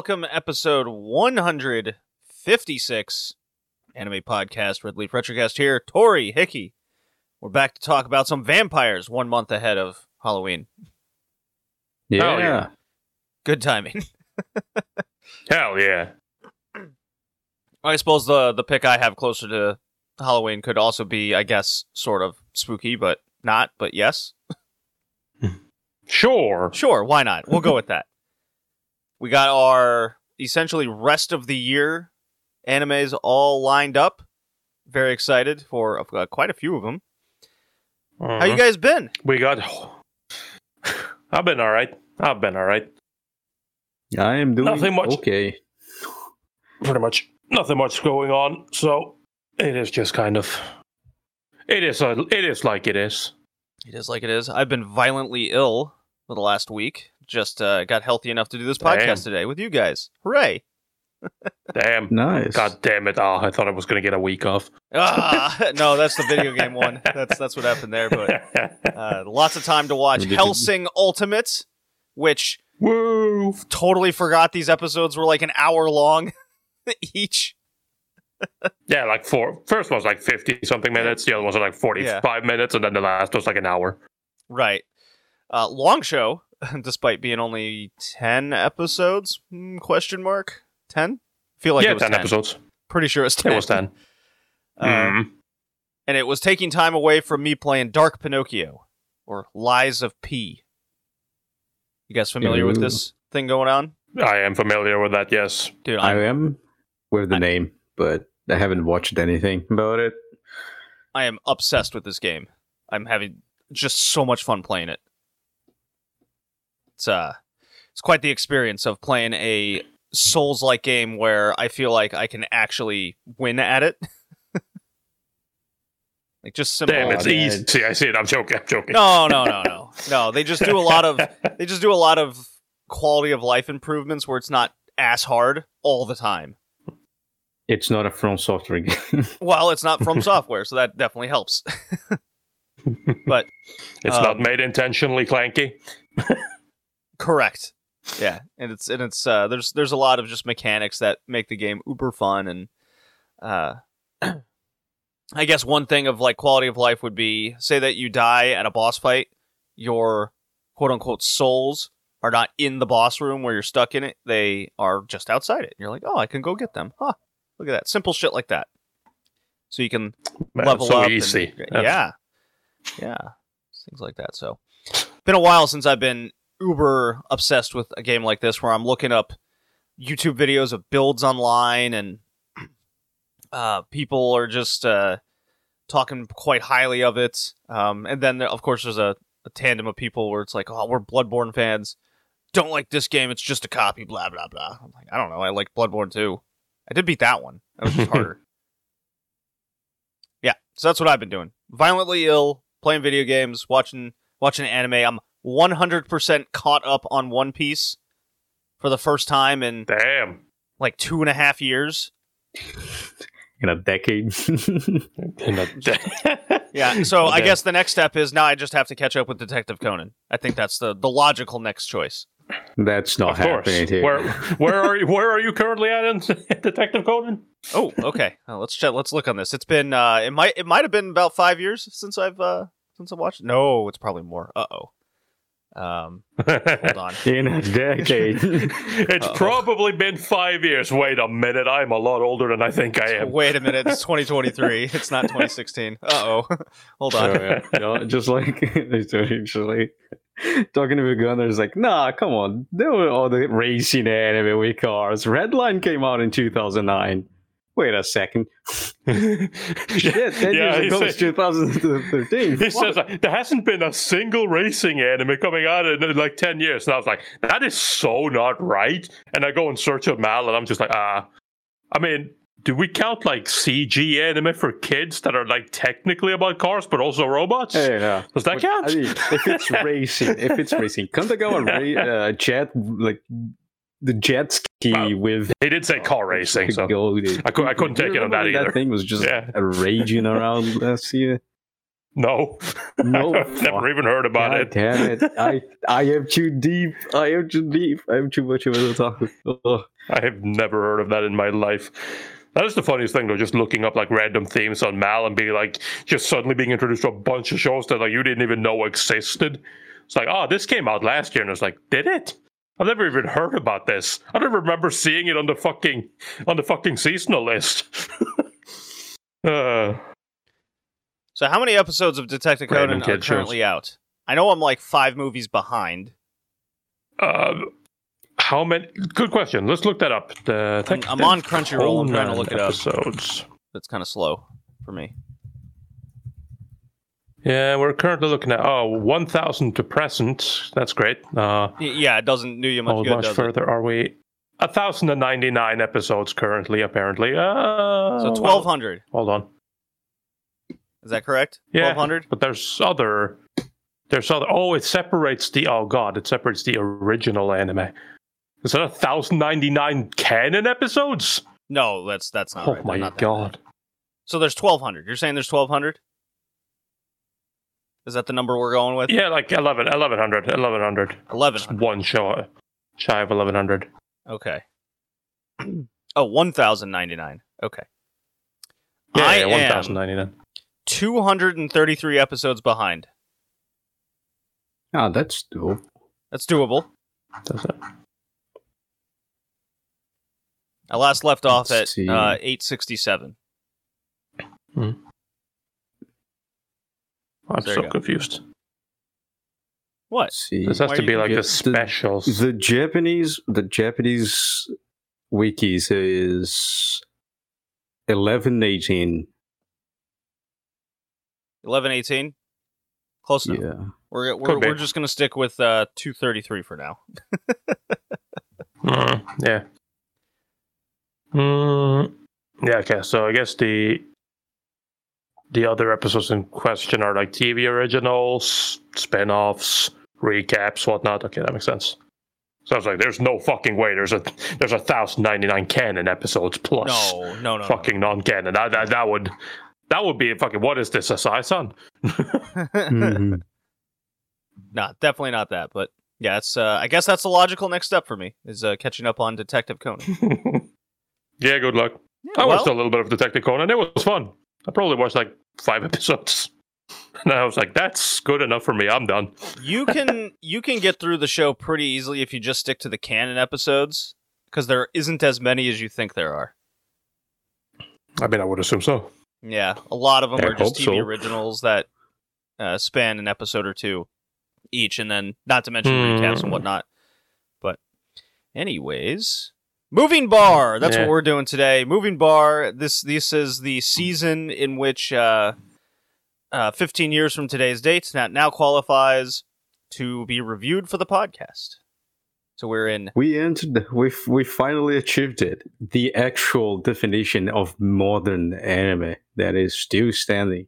welcome episode 156 anime podcast Red Leaf Retrocast here. Tori Hickey. We're back to talk about some vampires one month ahead of Halloween. Yeah. yeah. Good timing. Hell yeah. I suppose the the pick I have closer to Halloween could also be, I guess, sort of spooky, but not. But yes, Sure. sure, why not? We'll go with that. We got our essentially rest of the year animes all lined up. Very excited for uh, quite a few of them. How you Mhm. guys been? We got. I've been all right. I've been all right. I am doing Nothing much. okay. Pretty much nothing much going on. So it is just kind of. It is. A, it is like it is. It is like it is. I've been violently ill for the last week. Just uh, got healthy enough to do this Damn. podcast today with you guys. Hooray! Damn. Nice. God damn it! Oh, I thought I was gonna get a week off. Ah, no, that's the video game one. That's that's what happened there. But uh, lots of time to watch Hellsing Ultimate, which Woo! totally forgot these episodes were like an hour long each. Yeah, like four. First one was like fifty something minutes. The other ones are like forty-five minutes, and then the last was like an hour. Right. Uh, long show, despite being only ten episodes? Hmm, question mark. Ten? Feel like yeah, it was 10, 10. episodes. Pretty sure it's ten. It was ten. Uh, Mm. and it was taking time away from me playing Dark Pinocchio or Lies of P. You guys familiar with this thing going on? I am familiar with that. Yes. Dude, I I'm, am with the I- name, but I haven't watched anything about it. I am obsessed with this game. I'm having just so much fun playing it. It's uh it's quite the experience of playing a Souls like game where I feel like I can actually win at it. like just simple Damn, it's man. easy. I see it. I'm joking. I'm joking. No, no, no, no. No, they just do a lot of they just do a lot of quality of life improvements where it's not ass hard all the time. It's not a From Software game. Well, it's not from software, so that definitely helps. but It's Um, not made intentionally clanky. Correct. Yeah, and it's and it's uh there's there's a lot of just mechanics that make the game uber fun and uh I guess one thing of like quality of life would be say that you die at a boss fight, your quote unquote souls are not in the boss room where you're stuck in it. They are just outside it. You're like, "Oh, I can go get them." Huh. Look at that. Simple shit like that. So you can Man, level so up. and- yeah, yeah, things like that. So, been a while since I've been uber obsessed with a game like this, where I'm looking up YouTube videos of builds online, and uh, people are just uh, talking quite highly of it. Um, and then, there, of course, there's a, a tandem of people where it's like, "Oh, we're Bloodborne fans." Don't like this game. It's just a copy. Blah blah blah. I'm like, I don't know. I like Bloodborne too. I did beat that one. That was just harder. Yeah, so that's what I've been doing. Violently ill, playing video games, watching watching anime. I'm 100% caught up on One Piece for the first time in Damn. like two and a half years. In a decade. In a- Yeah, so I guess the next step is now I just have to catch up with Detective Conan. I think that's the the logical next choice. That's not of course. happening here. Where where are you where are you currently at in Detective Conan? Oh, okay. Uh, let's check. Let's look on this. It's been uh, it might it might have been about five years since I've uh since I watched. No, it's probably more. Uh oh. Um, hold on. In a decade. it's Uh-oh. probably been five years. Wait a minute, I'm a lot older than I think I am. Wait a minute. It's 2023. It's not 2016. Uh oh. Hold on. So, yeah, you know, just like just like talking to a gunner is like, nah, come on. There were all the racing anime with cars. Redline came out in 2009. Wait a second. Shit, 10 Yeah, years ago said- was 2013. He says like, there hasn't been a single racing anime coming out in uh, like ten years, and I was like, that is so not right. And I go and search up Mal, and I'm just like, ah. I mean, do we count like CG anime for kids that are like technically about cars but also robots? Hey, yeah. Does that But, count? I mean, if it's racing, if it's racing, can Kandagawa ra- uh, jet like the jet ski Well, with He did say car oh, racing, so. I cou- I couldn't take it on that either. That thing was just Yeah. raging around last year. No. No, I've never even heard about God it. damn it! I I am too deep. I am too deep. I am too much of a talk. Ugh. I have never heard of that in my life. That is the funniest thing though, just looking up like random themes on Mal and being like just suddenly being introduced to a bunch of shows that like you didn't even know existed. It's like, oh, this came out last year, and it's like, did it? I've never even heard about this. I don't remember seeing it on the fucking on the fucking seasonal list. uh, So, how many episodes of Detective Conan are kid shows. currently out? I know I'm like five movies behind. uh, how many? Good question. Let's look that up. The I'm- I'm on Crunchyroll. I'm trying to look it up. Episodes. That's kind of slow for me. Yeah, we're currently looking at oh 1,000 to present. That's great. Uh, Yeah, it doesn't do you much how good, much does it? further are we? 1,099 episodes currently, apparently. Uh, So well, 1,200. hold on. Is that correct? Yeah, 1,200? but there's other. There's other. Oh, it separates the. Oh god, it separates the original anime. Is that 1,099 canon episodes? No, that's that's not oh right. my Not god. bad. So there's 1,200. You're saying there's 1,200? Is that the number we're going with? Yeah, like 11, 1100, 1100. 1,100. one show shy of 1100. Okay. oh, 1,099. Okay. Yeah, I yeah, am 1099. 233 episodes behind. Ah, that's doable. That's doable. Does it? I last left off Let's at uh, 867. I'm There so confused. What? See. This has to be like a special. The- specials. The Japanese, the Japanese wiki says eleven eighteen. 1118? Close enough. Yeah. We're, we're, Could be. we're just going to stick with uh, 233 for now. Mm, yeah. Mm, yeah. Okay. So I guess the the other episodes in question are like TV originals, spin-offs, recaps, whatnot. Okay, that makes sense. So I was like, "There's no fucking way. There's a there's a thousand ninety nine canon episodes plus No, no, no. no. fucking non canon. That, that that would that would be fucking. What is this? A Saison? Mhm. Nah, definitely not that. But yeah, it's. Uh, I guess that's the logical next step for me is uh, catching up on Detective Conan. yeah. Good luck. Yeah, I watched a little bit of Detective Conan. It was fun. I probably watched like five episodes. And I was like, that's good enough for me. I'm done. you can you can get through the show pretty easily if you just stick to the canon episodes because there isn't as many as you think there are. I mean, I would assume so. Yeah, a lot of them I are just TV so. originals that uh, span an episode or two each, and then not to mention Hmm. recaps and whatnot. But, anyways, moving bar. That's Yeah. what we're doing today. Moving bar. This this is the season in which uh, uh, 15 years from today's date now now qualifies to be reviewed for the podcast. So we're in. We entered. We we finally achieved it. The actual definition of modern anime that is still standing.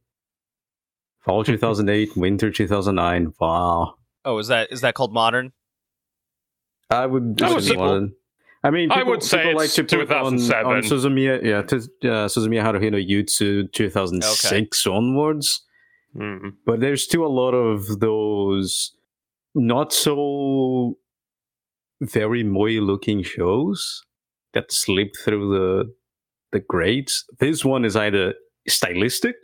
Fall 2008, winter 2009. Wow. Oh, is that is that called modern? I would. I say would modern. I mean, I people, would say like to put on, 2007. on Suzumiya, yeah, to, uh, Suzumiya Haruhi no Yuutsu 2006 onwards. Mm. but there's still a lot of those not so very moe looking shows that slip through the the grades. This one is either stylistic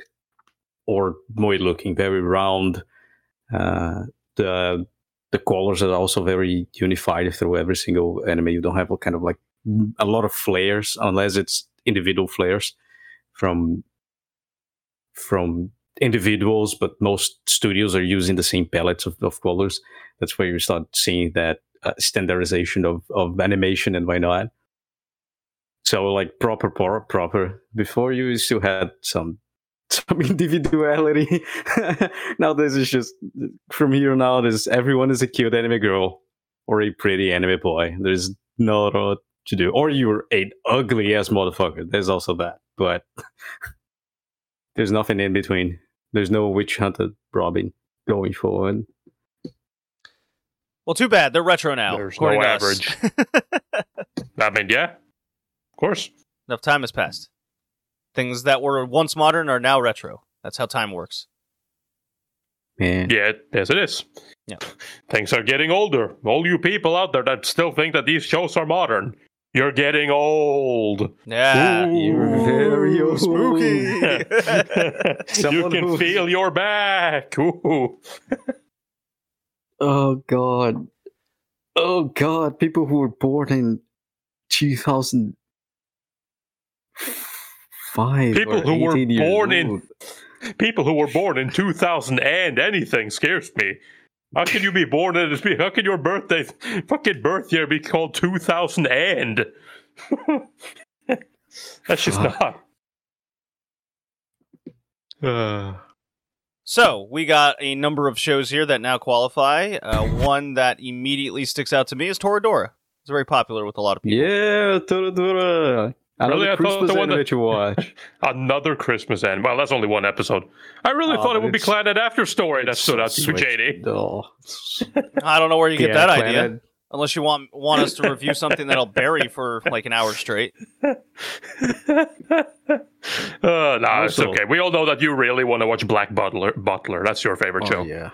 or moe looking, very round. Uh, the the colors are also very unified through every single anime. You don't have a kind of like a lot of flares unless it's individual flares from from individuals, but most studios are using the same palettes of, of colors. That's where you start seeing that uh, standardization of, of animation and whatnot. So like proper, proper, proper. Before you still had some some individuality. now this is just from here on out is everyone is a cute anime girl or a pretty anime boy. There's not a lot to do. Or you're an ugly ass motherfucker. There's also that. But there's nothing in between. There's no witch hunter Robin going forward. Well, too bad they're retro now. There's according no average. I mean, yeah, of course. Enough time has passed. Things that were once modern are now retro. That's how time works. Man. Yeah, yes, it is. Yeah. Things are getting older. All you people out there that still think that these shows are modern, you're getting old. Yeah. You're very old. spooky. you can who- feel your back. Oh god. Oh god, people who were born in 2005 People or who were 18 years born in- People who were born in 2000 and anything scares me. How can you be born in this? How can your birthday, fucking birth year, be called 2000 and? That's just not. Uh, So we got a number of shows here that now qualify. Uh, one that immediately sticks out to me is Toradora. It's very popular with a lot of people. Yeah, Toradora. Another Really? I thought Christmas the one anime that- you watch. another Christmas end. Well, that's only one episode. I really Oh, thought it would be it's- Clannad After Story that stood out to you, JD. Oh. I don't know where you get Yeah, that idea, Clannad- unless you want want us to review something that'll bury for like an hour straight. uh, no, it's okay. We all know that you really want to watch Black Butler. Butler. That's your favorite Oh show. yeah.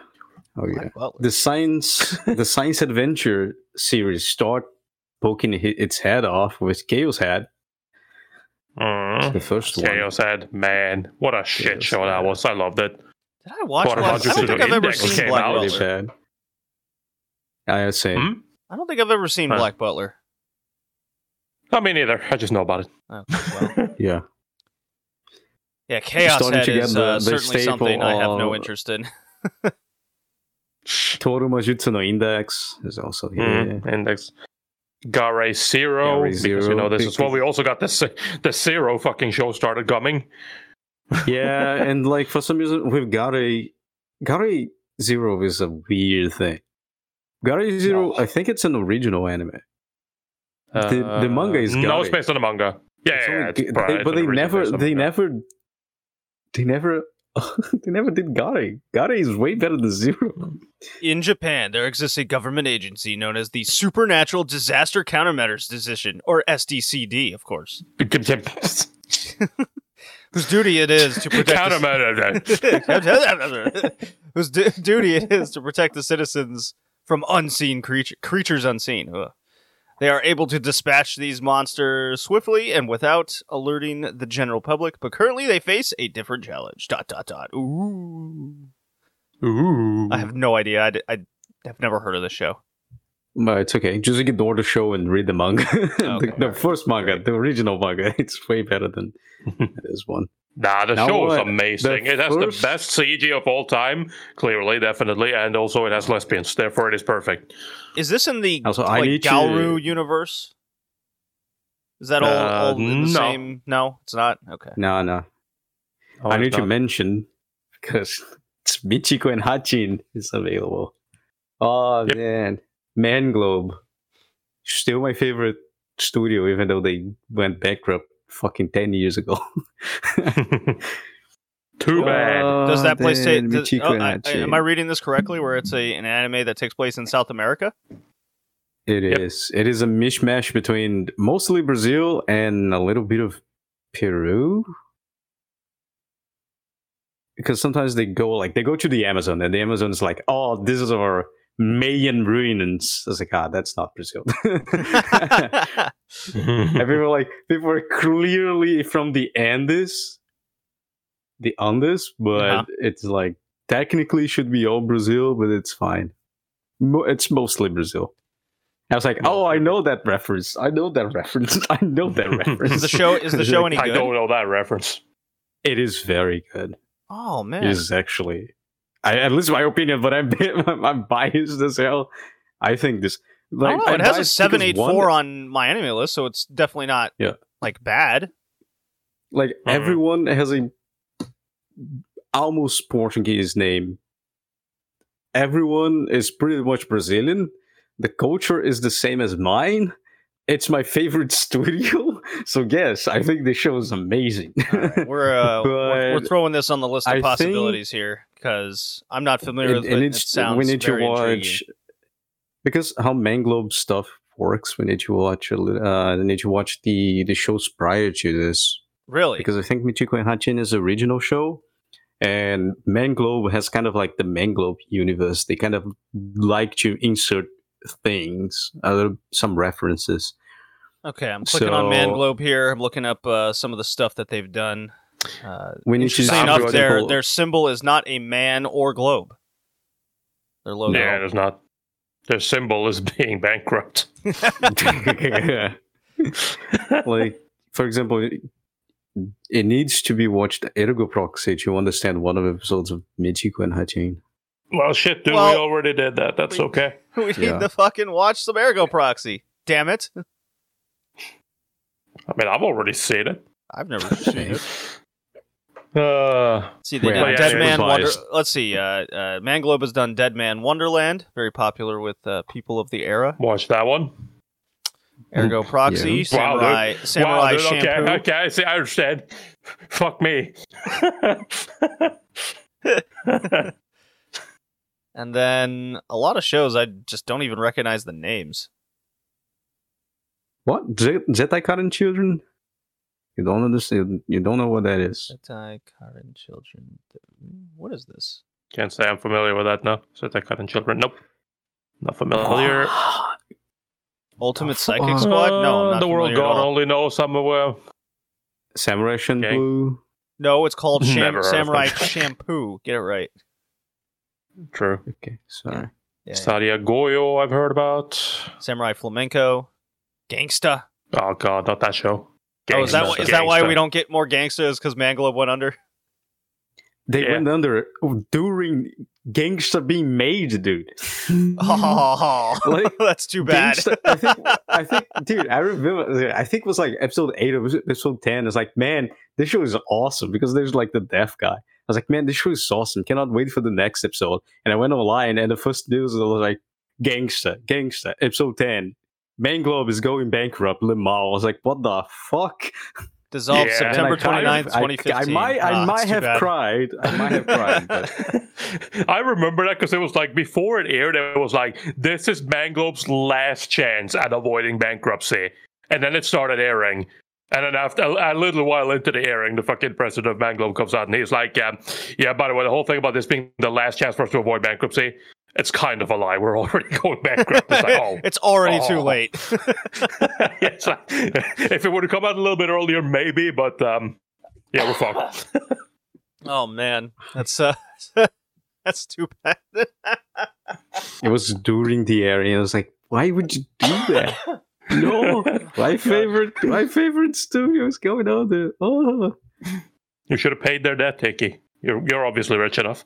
Oh yeah. The science the science adventure series start poking its head off with Chaos Head. Mm. The first one. Chaos Head, man, what a shit Chaos show that was. I loved it. Did I watch What Black? I don't think I've ever seen Black out? Really Butler. bad. I was saying. Hmm? I don't think I've ever seen Huh. Black Butler. Not me neither. I just know about it. Oh, well. Yeah. Yeah, Chaos Head is the- uh, the certainly staple something I have no interest in. Toaru Majutsu no Index is also here. Mm, Index. Ga-Rei Zero. Ga-Rei Because you know this big- is well. We also got the Z- the Zero fucking show started coming. yeah, and like for some reason with Ga-Rei Ga-Rei Zero is a weird thing. Ga-Rei Zero, No. I think it's an original anime. The- the manga is Uh, no, Ga-Rei. it's based on the manga. Yeah, yeah, only yeah, it's g- probably- they- but they never they never they never they never did Ga-Rei. Ga-Rei is way better than Zero. In Japan, there exists a government agency known as the Supernatural Disaster Countermeasures Division, or SDCD, of course, whose duty it is to protect. the- whose du- duty it is to protect the citizens from unseen creature- creatures unseen. Ugh. They are able to dispatch these monsters swiftly and without alerting the general public, but currently they face a different challenge. Dot dot dot. Ooh. Ooh. I have no idea. I, d- I have never heard of this show. But it's okay. Just ignore the show and read the manga. Okay. the, the first manga, the original manga, it's way better than this one. Nah, the Now show is amazing. It has first- the best CG of all time, clearly, definitely, and also it has lesbians. Therefore, it is perfect. Is this in the Also, like need to- Galru universe? Is that all, Uh, all in the no. same? No, it's not. Okay. No, no. Oh, I it's need to mention because it's Michiko and Hatchin is available. Oh Yep. man, Manglobe, still my favorite studio, even though they went bankrupt fucking ten years ago. Too bad. Does that place Oh, take? Does, oh, I, I- am I reading this correctly? Where it's a an anime that takes place in South America? It is. Yep. It is a mishmash between mostly Brazil and a little bit of Peru. Because sometimes they go like they go to the Amazon and the Amazon is like, oh, this is our Mayan ruins. I was like, ah, that's not Brazil. and people like people are clearly from the Andes, the Andes, but Uh-huh. it's like technically should be all Brazil, but it's fine. Mo- it's mostly Brazil. I was like, oh, I know that reference. I know that reference. I know that reference. Is the show is the show any I good? don't know that reference. It is very good. Oh man, it is actually, I, at least my opinion, but I'm I'm, I'm biased as hell. I think this. I Like, don't know. It has a biased seven because eight one- four on my anime list, so it's definitely not Yeah. like bad. like Mhm. everyone has a almost Portuguese name. Everyone is pretty much Brazilian. The culture is the same as mine. It's my favorite studio. So yes, I think the show is amazing. Right, we're, uh, we're we're throwing this on the list of I possibilities here because I'm not familiar and, with and it. it sounds we need to watch intriguing. because how Manglobe stuff works. We need to watch. Uh, we need to watch the the shows prior to this Really? because I think Michiko and Hatchin is a original show, and Manglobe has kind of like the Manglobe universe. They kind of like to insert things, uh, some references. Okay, I'm clicking on So- Manglobe here. I'm looking up uh, some of the stuff that they've done. Uh, When you choose interesting enough, their their symbol is not a man or globe. Their logo. Yeah, it is not. Their symbol is being bankrupt. like, for example, it, it needs to be watched ergo proxy to understand one of the episodes of Michiko and Hatchin. Well, shit, dude, we already did that. That's We- okay. we need Yeah. to fucking watch some Ergo Proxy. Damn it! I mean, I've already seen it. I've never seen it. Uh, See, they Wait, did I Dead am Man Wonder. Let's see. Uh, uh, Manglobe has done Dead Man Wonderland, very popular with uh, people of the era. watch that one. Ergo Proxy, Yeah. Samurai, dude. Samurai wow, Shampoo. Okay, okay, see. I understand. Fuck me. And then a lot of shows I just don't even recognize the names. What? Z- Zettai Karen Children? You don't understand. You don't know what that is. Sentai Karen Children. What is this? Can't say I'm familiar with that. No, so that cut children. Nope, not familiar. Ultimate f- Psychic uh, Squad? No, I'm Uh, not the world familiar at god all. only knows some of Samurai Champloo. No, it's called Sham- Never heard Samurai. Shampoo. Get it right. True. Okay, sorry. Yeah. Saraiya Goyou, I've heard about. Samurai Flamenco. Gangsta. Oh god, not that show. Oh, is that, Gangsta. wh- is that why we don't get more gangsters? Because Manglobe went under? They Yeah. went under during Gangsta being made, dude. Oh, Like, that's too bad. Gangsta, I think, I think, dude, I remember. I think it was like episode eight or episode ten. It's like, man, this show is awesome because there's like the deaf guy. I was like, man, this show is awesome. Cannot wait for the next episode. And I went online, and the first news was like, Gangsta, Gangsta, episode ten. Manglobe is going bankrupt. Limau. I was like, what the fuck? Dissolved Yeah. September And I 29th, of- I- 2015. I, might, Ah, I might have bad. cried. I might have cried. But I remember that because it was like before it aired, it was like, this is Manglobe's last chance at avoiding bankruptcy. And then it started airing. And then after a, a little while into the airing, the fucking president of Manglobe comes out and he's like, um, yeah, by the way, the whole thing about this being the last chance for us to avoid bankruptcy, it's kind of a lie. We're already going bankrupt. It's like, oh. it's already too Oh. late. Yeah, it's like, if it would have come out a little bit earlier, maybe, but um, yeah, we're fucked. oh man, that's uh, that's too bad. it was during the area. I was like, why would you do that? No, my favorite, my favorite studio is going on there. Oh, You should have paid their debt, Hickey. You're, you're obviously rich enough.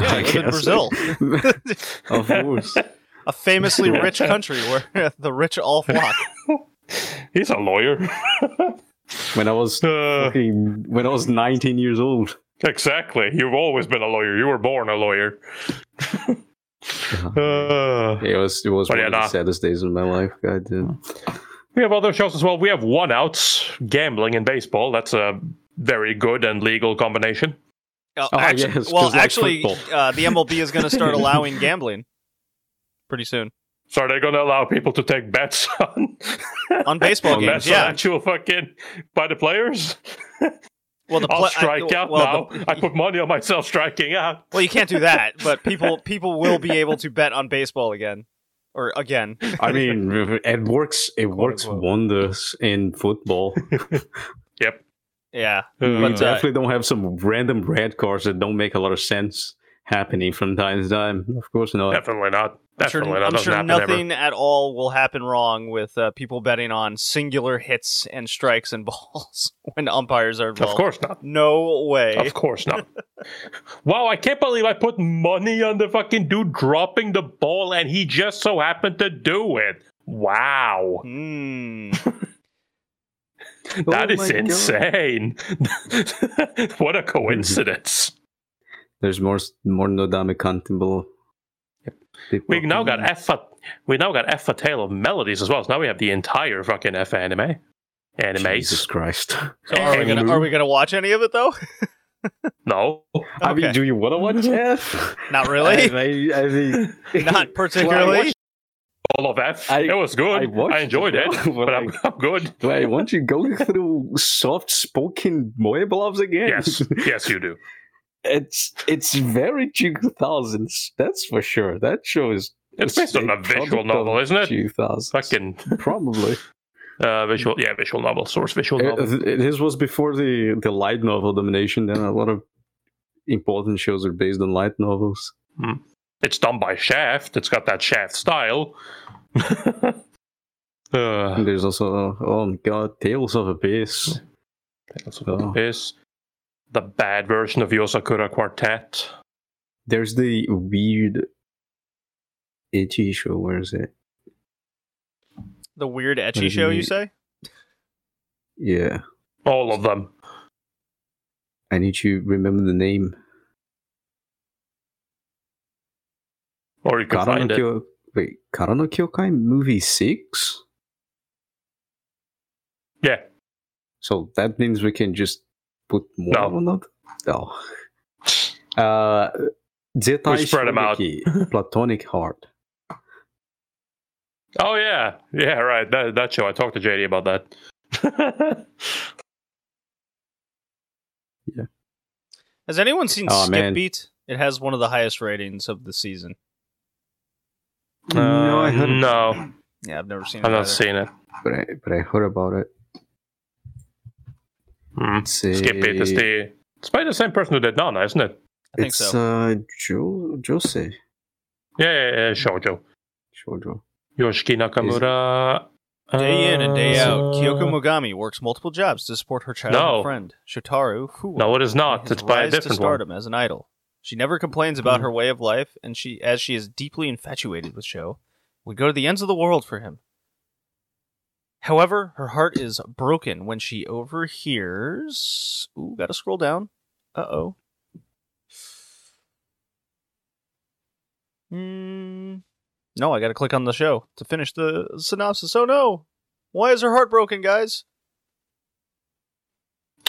Yeah, I live in. Brazil, of course. a famously rich country where the rich all flock. He's a lawyer. When I was Uh, fucking- when I was 19 years old. exactly. You've always been a lawyer. You were born a lawyer. Uh, It was it was one yeah, of the nah. saddest days of my life. God damn. we have other shows as well. We have one outs gambling and baseball. That's a very good and legal combination. Oh, Oh, actually, yes, well, 'cause like actually, uh, the MLB is going to start allowing gambling pretty soon So are they going to allow people to take bets on on baseball On games. bets on Yeah. actual fucking by the players? Well, the I'll strike I, out well, now. the- I put money on myself striking out. well, you can't do that, but people people will be able to bet on baseball again, or again. I mean, it works. It works unquote. wonders in football. Yep. Yeah, we But, uh, definitely don't have some random red cards that don't make a lot of sense happening from time to time. Of course not. Definitely not. I'm sure, Definitely not. I'm sure happen ever. nothing at all will happen wrong with uh, people betting on singular hits and strikes and balls when umpires are involved. Of course not. no way. Of course not. wow, I can't believe I put money on the fucking dude dropping the ball and he just so happened to do it. Wow. Hmm. That Oh is insane. what a coincidence. There's more more Nodame content below. People- we now got ef we now got ef a Tale of Melodies as well. So now we have the entire fucking ef anime. Anime. Jesus Christ. So are we gonna are we gonna watch any of it though? No. I mean, do you want to watch ef? Not really. I, I, I mean, Not particularly. All of ef. I- it was good. I I, watched it, enjoyed it, but but I'm, I'm good. Do I want you going through soft spoken moe blobs again? Yes, yes, you do. It's it's very 2000s. That's for sure. That show is It's based on a visual novel, isn't it? 2000s. Fucking probably. uh, visual, yeah, visual novel, source visual Uh, novel. th- This was before the the light novel domination. Then a lot of important shows are based on light novels. It's done by Shaft. It's got that Shaft style. uh, there's also oh my god, Tales of Abyss. Tales of Oh. Abyss. The bad version of Yozakura Quartet. There's the weird itchy show. Where is it? The weird ecchi show, you say? Yeah, All of them. I need to remember the name. Or you can Kara no find it. Wait, Kara no Kyokai movie six. Yeah. So that means we can just put more No. on that. No. Uh, Zetai We spread 'em out. Platonic Heart. Oh yeah, yeah, right. That that show. I talked to JD about that. yeah. Has anyone seen Oh, Skip man. Beat? It has one of the highest ratings of the season. no, I heard, Uh, no, Yeah, I've never seen it. I've not either. seen it. but I but I heard about it. Let's. Skip it is the. It's by the same person who did Nana, isn't it? I think it's so. uh jo- Jose Yeah, yeah, yeah Shoujo. Shoujo. Yoshiki Nakamura. Day in and day out, Uh, Kyoko Mogami works multiple jobs to support her childhood No. friend, Shotaro Fuwa. No, it is not. It's by a rise to different one. as an idol. She never complains about Mhm. her way of life, and she, as she is deeply infatuated with Sho, would go to the ends of the world for him. However, her heart is broken when she overhears. Ooh, gotta scroll down. Uh oh. Hmm. No, I gotta click on the show to finish the synopsis. Oh no! Why is her heart broken, guys?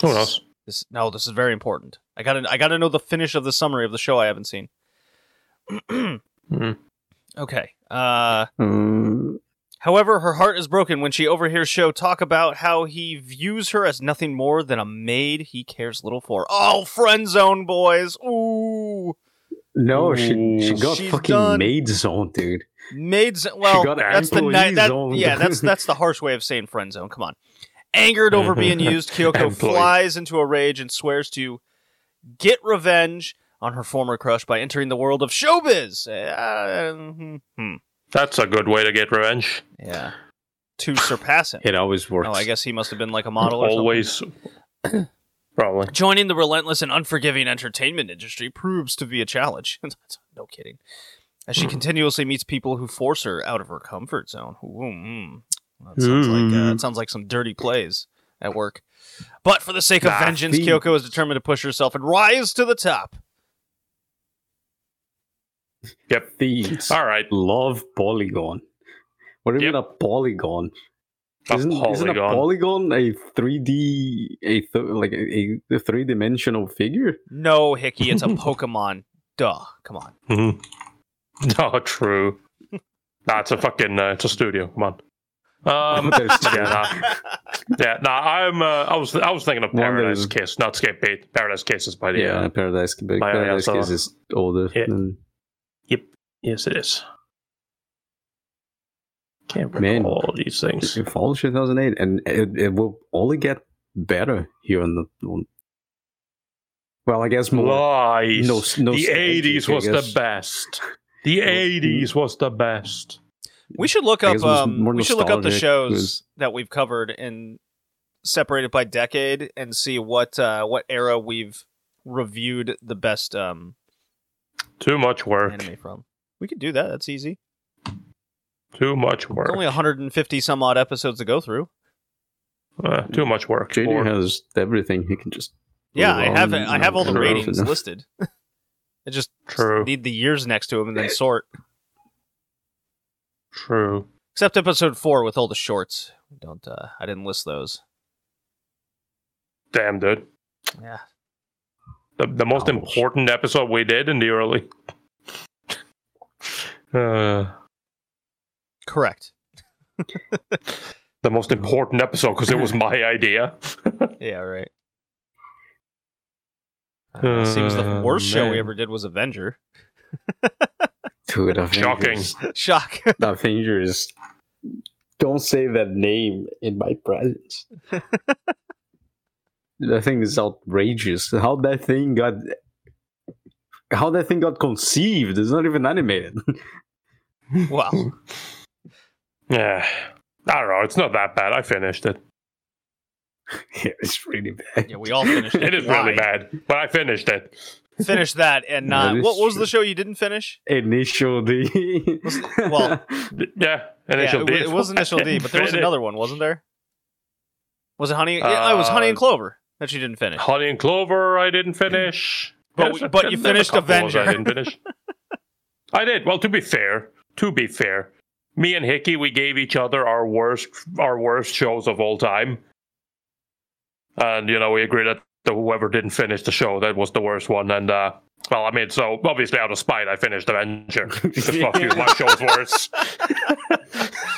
Who knows? This no, this is very important. I gotta I gotta know the finish of the summary of the show I haven't seen. Mhm. Okay. Uh Um, however, her heart is broken when she overhears Sho talk about how he views her as nothing more than a maid he cares little for. Oh, friend zone boys. Ooh. no, she she got She's fucking done. maid zone, dude. Maids well that's the employee ni- that, zone. yeah, that's that's the harsh way of saying friend zone. Come on. Angered over being used, Kyoko flies into a rage and swears to get revenge on her former crush by entering the world of showbiz. Uh, hmm. That's a good way to get revenge. Yeah. To surpass him. It always works. Oh, I guess he must have been like a model or Always. Probably. Joining the relentless and unforgiving entertainment industry proves to be a challenge. no kidding. As she continuously meets people who force her out of her comfort zone. Ooh, mm. That sounds like uh, it sounds like some dirty plays at work. But for the sake of Nah, vengeance, the- Kyoko is determined to push herself and rise to the top. Yep. Thieves All right. love polygon. What do you Yep. mean a polygon? A Isn't, isn't a polygon. polygon a 3D, a th- like a, a three dimensional figure? No, Hickey, it's a Pokemon. Duh. Come on. Mm-hmm. No, true. nah, it's a fucking. Uh, it's a studio. Come on. Um, But there's two. yeah, nah. yeah, nah. I'm. Uh, I was. I was thinking of Paradise is- Kiss, not Skip Beat. Paradise Kiss is by the. Yeah, uh, Paradise, but By- yeah, Paradise so- Kiss is older Yeah. than yes, it is. Can't Man. recall all these things. it follows 2008, and it, it will only get better here in the. On, well, I guess more. Lies. No, no the '80s was the best. The '80s was the best. We should look up. guess it was Um, we should look up the shows was- that we've covered and separate it by decade and see what uh, what era we've reviewed the best um, Too much work. anime from. We could do that. That's easy. Too much work. It's only 150 some odd episodes to go through. Uh, too much work. JD Or- has everything. He can just. Yeah, I have on I have all the ratings and- listed. I just True. need the years next to them and then sort. True. Except episode four with all the shorts. Don't uh, I didn't list those. Damn, dude. Yeah. The, the most Ouch. important episode we did in the early. Uh, Correct. the most important episode because it was my idea. Yeah, right. Uh, seems the Uh, worst show we ever did was Avenger. Dude, Shocking. Avengers. Shock. Avengers. Don't say that name in my presence. That thing is outrageous. How that thing got how that thing got conceived is not even animated. wow. Yeah. I don't know. It's not that bad. I finished it. yeah, it's really bad. Yeah, we all finished it. It is Why? really bad, but I finished it. Finish that and not. is what was the show you didn't finish? Initial D. Well, Yeah. Initial yeah, D. it, it was Initial D, but there was another one, wasn't there? Was it Honey? yeah, it was Honey and Uh, Clover that you didn't finish. Honey and Clover, I didn't finish. But we- but you finished Avenger. I didn't finish. I did. Well, to be fair, to be fair, me and Hickey, we gave each other our worst, our worst shows of all time, and you know we agreed that the, whoever didn't finish the show that was the worst one. And uh, well, I mean, so obviously out of spite, I finished Avenger. Because fuck you, my show's worse.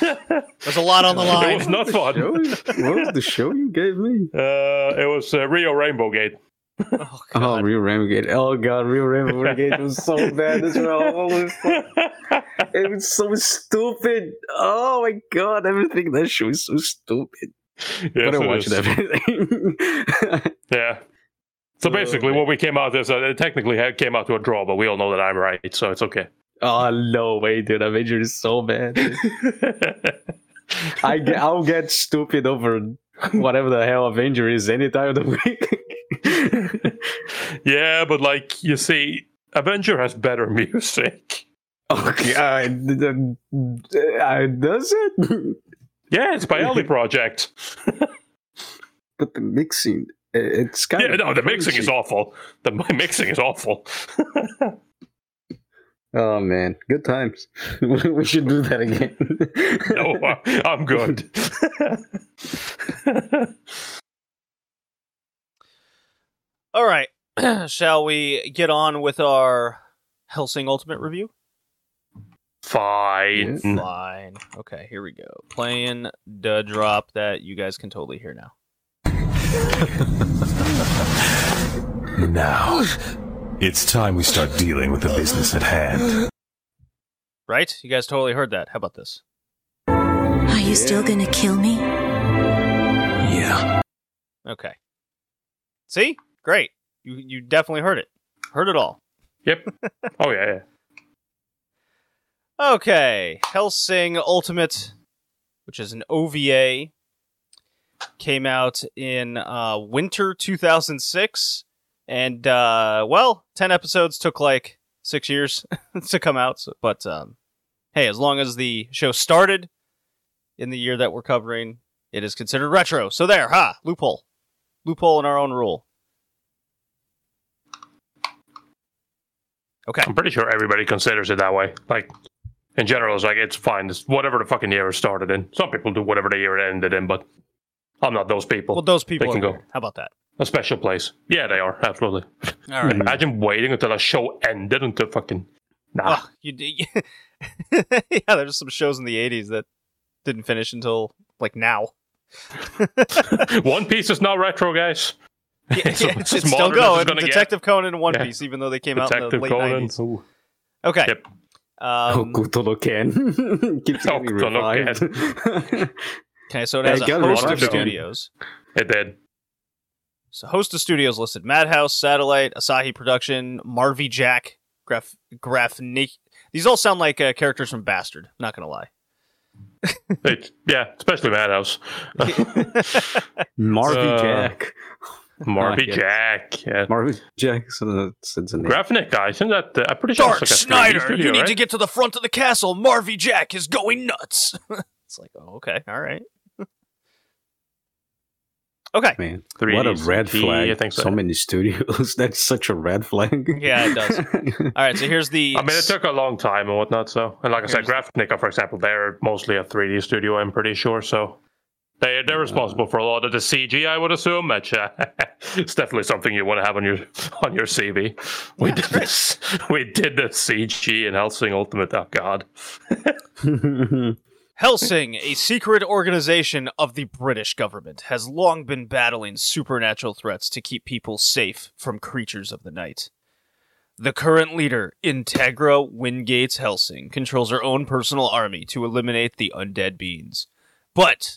There's a lot on the line. It was not fun. Show? what was the show you gave me? Uh, it was uh, Rio Rainbow Gate. Oh, Oh, God. Real Rainbow Gate. Oh god, Real Rainbow Gate was so bad as well. Holy fuck. It was so stupid. Oh my god, everything in that show is so stupid. Yes, but I it watched is. everything. Yeah. So basically, what we came out is uh, it technically came out to a draw, but we all know that I'm right, so it's okay. oh no way, dude. Avenger is so bad. I get, I'll get stupid over whatever the hell Avenger is any time of the week. yeah, but like you see, Avenger has better music. okay, uh, uh, does it? Yeah, it's by Ali Project. but the mixing, it's kind Yeah, of no, the mixing is awful. The mixing is awful. Oh man, good times. we should do that again. no, uh, I'm good. All right. Shall we get on with our Hellsing Ultimate review? Fine. Fine. Okay, here we go. Playing the drop that you guys can totally hear now. Now, it's time we start dealing with the business at hand. Right? You guys totally heard that. How about this? Are you still gonna kill me? Yeah. Okay. See? Great. You you definitely heard it. Heard it all. Yep. Oh yeah, yeah. Okay. Hellsing Ultimate, which is an OVA, came out in uh, winter 2006. And, uh, well, 10 episodes took like six years to come out. so- but, um, hey, as long as the show started in the year that we're covering, it is considered retro. So there, ha! Loophole. Loophole in our own rule. Okay. I'm pretty sure everybody considers it that way. Like in general, it's like it's fine. It's whatever the fucking year it started in. Some people do whatever the year it ended in, but I'm not those people. Well, those people they can are go. weird. How about that? a special place. Yeah, they are absolutely. All right. Imagine waiting until a show ended until fucking. Nah. Ugh, you, d- yeah, there's some shows in the 80s that didn't finish until like now. One Piece is not retro, guys. Yeah, It's- yeah, it's it's, still modern it's going. gonna get. Detective Conan and One Yeah. Piece, even though they came out in the late Conan. 90s. Ooh. Okay. Yep. Um, Hokuto no Ken keeps getting Hokuto revived. Okay, so it has it a host of studios. It did. So host of studios listed: Madhouse, Satelight, Asahi Production, Marvy Jack, Graph, Graphnik. These all sound like uh, characters from Bastard. Not gonna lie. It, yeah, especially Madhouse. Marvy Uh, Jack. Marvy yes. Jack. Yeah. Marvy Jack. So that's, that's a name. Graphic guy. Isn't that? Uh, I'm pretty sure Dark it's like a 3D Schneider, studio, you need right? to get to the front of the castle. Marvy Jack is going nuts. it's like, oh, okay, all right. Okay. Man, 3D what a red CG, flag! I think so. so many studios. That's such a red flag. Yeah, it does. All right, so here's the. I mean, it took a long time and whatnot. So, and like I said, Here's- Graphinica, for example, they're mostly a 3D studio. I'm pretty sure. So, they they're responsible for a lot of the CG. I would assume, which uh, it's definitely something you want to have on your on your CV. We did this. We did the CG in Hellsing Ultimate. Oh God. Hellsing, a secret organization of the British government, has long been battling supernatural threats to keep people safe from creatures of the night. The current leader, Integra Wingates Hellsing, controls her own personal army to eliminate the undead beings. But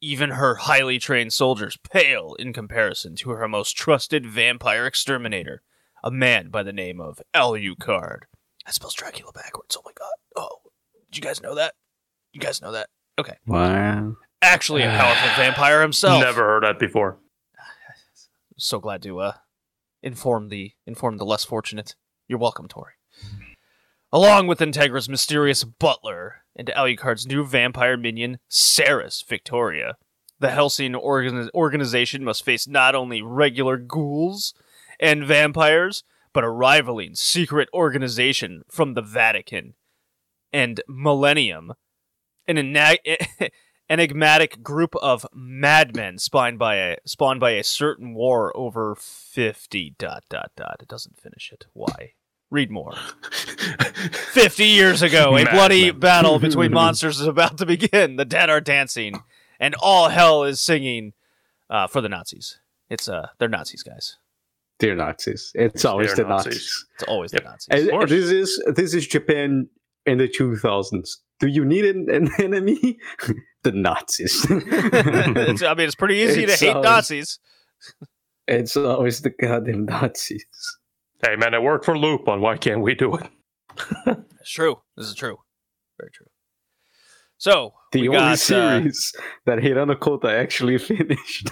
even her highly trained soldiers pale in comparison to her most trusted vampire exterminator, a man by the name of Alucard. That spells Dracula backwards. Oh my god. Oh, did you guys know that? You guys know that? Okay. Wow. Actually, a powerful vampire himself. Never heard that before. So glad to uh, inform the inform the less fortunate. You're welcome, Tori. Along with Integra's mysterious butler and Alucard's new vampire minion, Seras Victoria, the Hellsing organ- organization must face not only regular ghouls and vampires, but a rivaling secret organization from the Vatican and Millennium, an ena- enigmatic group of madmen spawned by a spawned by a certain war over fifty dot dot dot. It doesn't finish it. Why? Read more. Fifty years ago, a bloody Madmen. battle between monsters is about to begin. The dead are dancing, and all hell is singing uh, for the Nazis. It's uh, they're Nazis, guys. They're Nazis. It's always They're the Nazis. Nazis. It's always Yep. the Nazis. And course. this is this is Japan in the 2000s. Do you need an, an enemy? the Nazis. it's, I mean, it's pretty easy to It's hate always- Nazis. it's always the goddamn Nazis. Hey man, it worked for Lupin. Why can't we do it? It's true. This is true. Very true. So The we only got uh, series that Hirano Kota actually finished.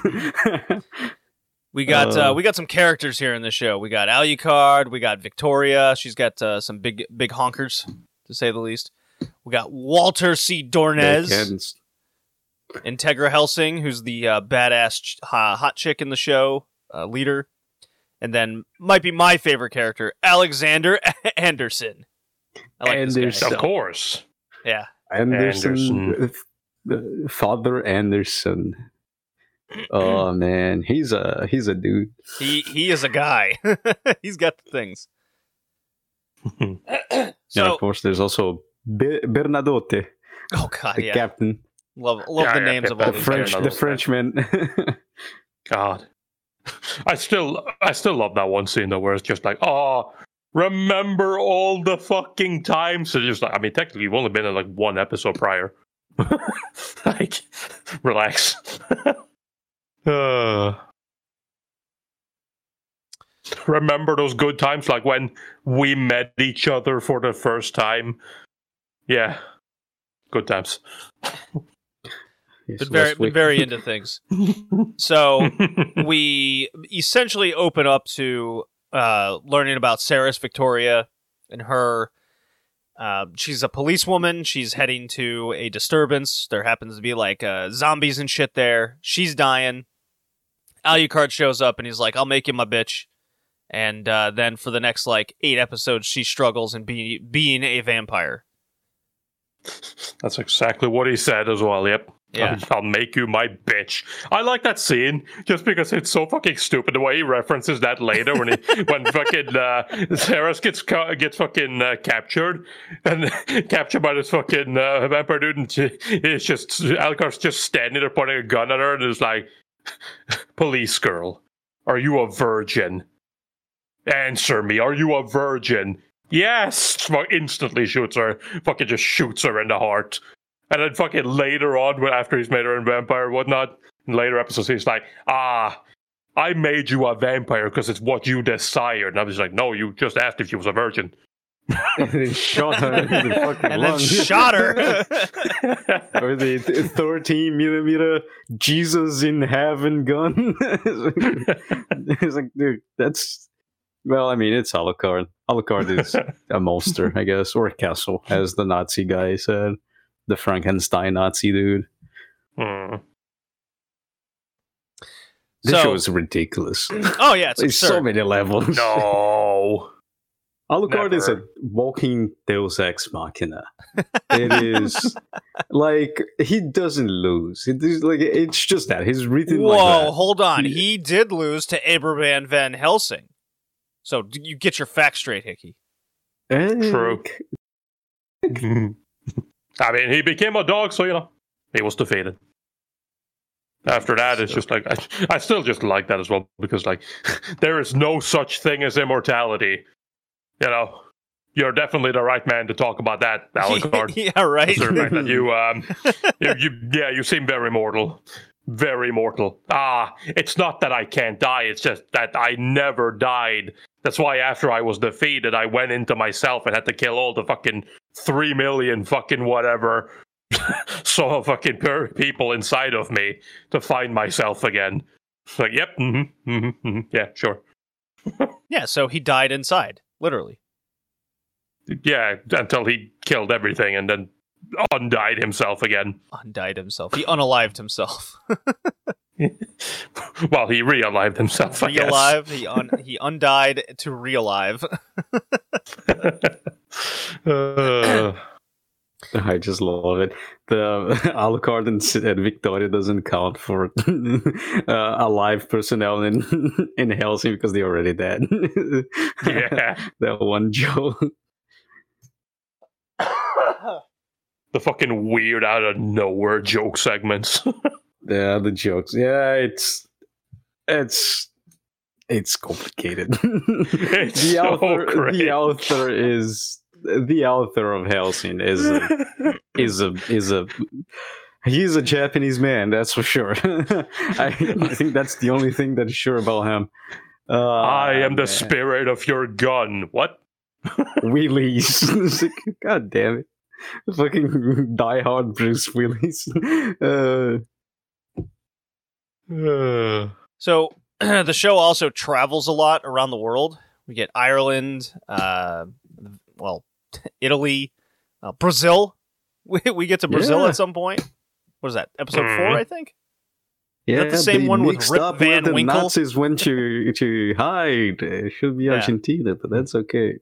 we got uh, Uh, we got some characters here in the show. We got Alucard. We got Victoria. She's got uh, some big big honkers to say the least. We got Walter C. Dornez, Backhands. Integra Hellsing, who's the uh, badass ch- uh, hot chick in the show, uh, leader, and then might be my favorite character, Alexander Anderson. I like. Anderson. Of course. Yeah, Anderson, Anderson. Father Anderson. Oh man, he's a he's a dude. he he is a guy. He's got the things. and so, of course, there's also Be- Bernadotte, oh god, the yeah, captain, love love Yeah, the yeah, names yeah, of all the that these is French, the Frenchman. God. I still I still love that one scene though where it's just like, oh remember all the fucking times. So just like I mean technically you've only been in like one episode prior. like relax. uh, remember those good times like when we met each other for the first time. Yeah. Good times. Yes, Been very last been very into things. So we essentially open up to uh, learning about Seras Victoria and her. Uh, she's a policewoman. She's heading to a disturbance. There happens to be like uh, zombies and shit there. She's dying. Alucard shows up and he's like, "I'll make you my bitch." And uh, then for the next like eight episodes, she struggles in be- being a vampire. That's exactly what he said as well. Yep. Yeah. I'll, make you my bitch. I like that scene just because it's so fucking stupid the way he references that later when he when fucking uh, Sarah gets ca- gets fucking uh, captured and captured by this fucking uh, vampire dude and she, it's just Alucard's just standing there pointing a gun at her and it's like, police girl, are you a virgin? Answer me, are you a virgin? Yes! Instantly shoots her. Fucking just shoots her in the heart. And then fucking later on, when- after he's made her a vampire and whatnot, in later episodes, he's like, ah, I made you a vampire because it's what you desired. And I was like, no, you just asked if she was a virgin. and they shot her in the fucking And then shot her. or the 13 millimeter Jesus in heaven gun. it's like, dude, that's well, I mean, it's Alucard. Alucard is a monster, I guess, or a castle, as the Nazi guy said, the Frankenstein Nazi dude. Hmm. This So- show is ridiculous. oh yeah, it's so many levels. No. Alucard is a walking Deus Ex Machina. It is like he doesn't lose. It is like it's just that he's written Whoa, like that. hold on. He- He did lose to Abraham Van Helsing. So you get your facts straight, Hickey. True. I mean, he became a dog, so you know, he was defeated. After that, it's just like I, I still just like that as well because like there is no such thing as immortality. You know, you're definitely the right man to talk about that, Alucard. yeah, right. That you, um, you, you, yeah, you seem very mortal, very mortal. Ah, it's not that I can't die; it's just that I never died. That's why after I was defeated, I went into myself and had to kill all the fucking three million fucking whatever so fucking per- people inside of me to find myself again. It's like, yep, mm-hmm, mm-hmm, mm-hmm, yeah, sure, Yeah, so he died inside, literally. yeah, until he killed everything and then undied himself again. Undied himself. He unalived himself. well, he realived himself. I guess. Realive. He un- he undied to realive. Uh, I just love it. The Alucard and, and Victoria doesn't count for uh, alive personnel in in Hellsing because they're already dead. yeah, that one joke. the fucking weird out of nowhere joke segments. Yeah, the jokes. Yeah, it's it's it's complicated. It's the so author, great. the author is the author of Hellsing is a, is a is a he's a Japanese man. That's for sure. I think that's the only thing that is sure about him. Uh, I am the spirit of your gun. What? Like, God damn it. Fucking diehard Bruce Willis. Uh, So the show also travels a lot around the world. We get Ireland, uh, well, Italy, uh, Brazil. We, we get to Brazil Yeah. at some point. What is that? Episode Mhm. four, I think. yeah, the same one with Rip Van the Winkle? Nazis went to to hide. It should be Yeah. Argentina, but that's okay.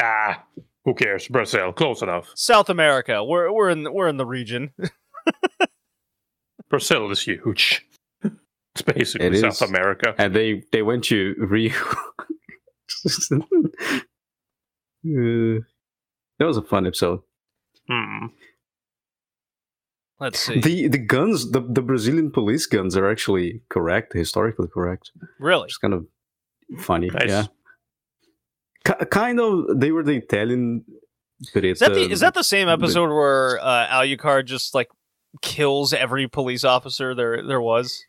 ah, who cares? Brazil, close enough. South America. We're we're in we're in the region. Brazil is huge. It's basically It South. America. and they they went to Rio. Uh, that was a fun episode. Hmm. Let's see. The the guns, the, the Brazilian police guns are actually correct, historically correct. really? It's kind of funny. Nice. Yeah, Ki kind of. They were the Italian. Is that the is that the same episode where uh, Alucard just like kills every police officer there there was?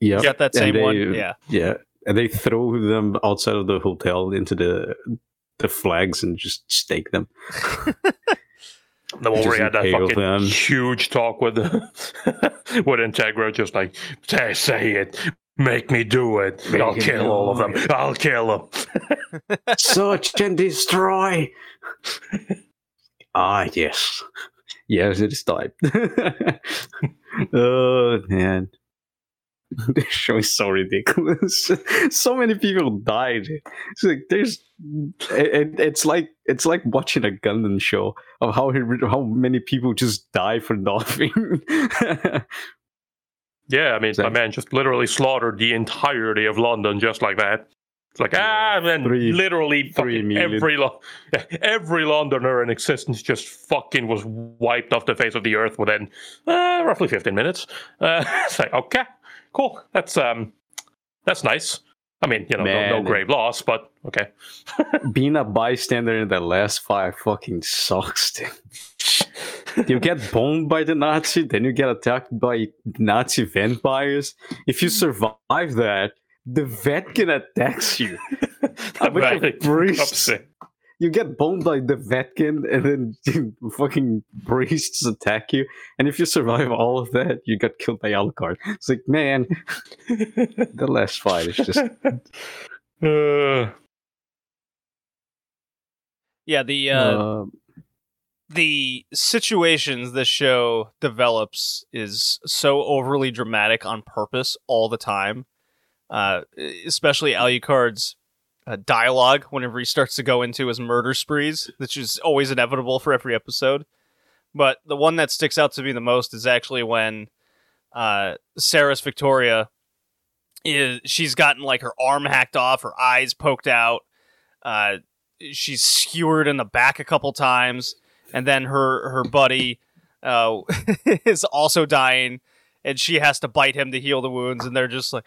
Yeah, Is that that And same one? Yeah. yeah, and they throw them outside of the hotel into the the flags and just stake them. The one where Just he had that fucking them. huge talk with with Integra, just like say, say it, make me do it. Make I'll kill all of them. do I'll kill them. Search and destroy. ah, yes. Yes, it is time. oh, man. This show is so ridiculous. so many people died. It's like there's, it, it's like it's like watching a Gundam show of how how many people just die for nothing. Yeah, I mean, my man just literally slaughtered the entirety of London just like that. It's like ah, man, Three- literally three every Lo- every Londoner in existence just fucking was wiped off the face of the earth within uh, roughly fifteen minutes. Uh, it's like okay, cool. That's um, that's nice. I mean, you know, no, no grave loss, but okay. Being a bystander in the last fight fucking sucks. dude. you get bombed by the Nazi, then you get attacked by Nazi vampires. If you survive that, the Vatican attacks you. Really priests. You get bombed by the Vatican, and then fucking priests attack you. And if you survive all of that, you got killed by Alucard. It's like, man, the last fight is just Uh, Yeah, the uh, uh, the situations this show develops is so overly dramatic on purpose all the time. Uh, especially Alucard's uh, dialogue whenever he starts to go into his murder sprees, which is always inevitable for every episode. But the one that sticks out to me the most is actually when uh, Seras Victoria is she's gotten like her arm hacked off, her eyes poked out. Uh, she's skewered in the back a couple times and then her her buddy uh, is also dying, and she has to bite him to heal the wounds, and they're just like.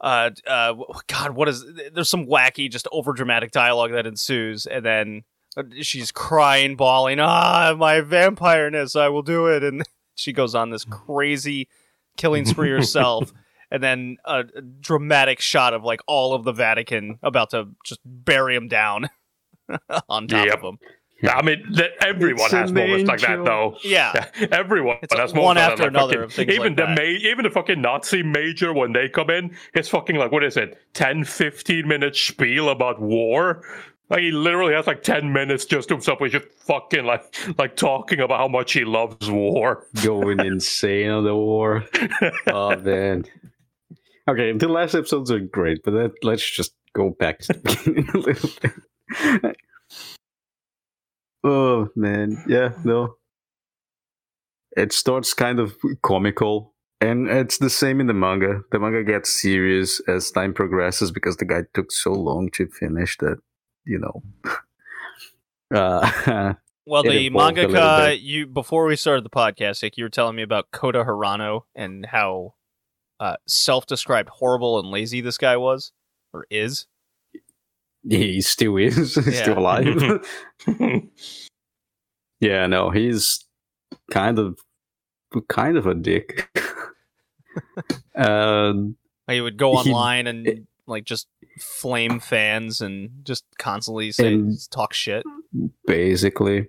Uh, uh, God, what is? There's some wacky, just over dramatic dialogue that ensues, and then uh, she's crying, bawling, "Ah, my vampireness! I will do it!" And she goes on this crazy killing spree herself, and then a, a dramatic shot of like all of the Vatican about to just bury him down on top Yep. of him. Yeah, I mean, that everyone It's has an moments like that, though. Yeah, Yeah, everyone It's has one moments like after like another fucking- of things even like the that. ma- even the fucking Nazi major when they come in, his fucking like what is it, 10, 15 minute spiel about war. Like he literally has like ten minutes just to himself, where he's just fucking like like talking about how much he loves war. Going insane on the war. Oh man. Okay, the last episodes are great, but that, let's just go back to the beginning a little bit. Oh man, yeah, no. It starts kind of comical, and it's the same in the manga. The manga gets serious as time progresses because the guy took so long to finish that, you know. Uh, Well, the evolved a mangaka, you before we started the podcast, like you were telling me about Kota Hirano and how uh, self-described horrible and lazy this guy was or is. he still is he's Yeah. still alive. Yeah, no, he's kind of kind of a dick. Like, he would go He- online and like just flame fans and just constantly say talk shit. basically,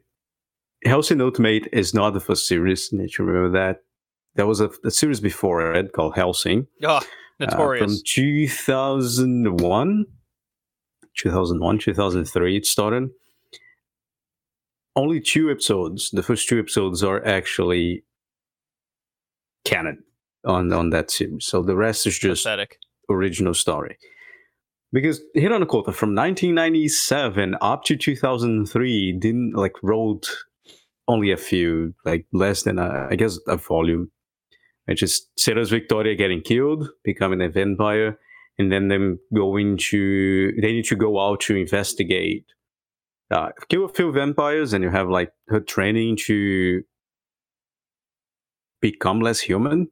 Hellsing Ultimate is not the first series. Need to remember that. There was a, a series before it called Hellsing. Oh, uh, notorious. from 2001, 2001, 2003. It started. Only two episodes. The first two episodes are actually canon on on that series. So the rest is just Pathetic. original story. Because Hirano Kota from 1997 up to 2003 didn't like wrote only a few, like less than a, I guess a volume, which is Seras Victoria getting killed, becoming a vampire, and then them going to they need to go out to investigate, uh, kill a few vampires, and you have like her training to become less human.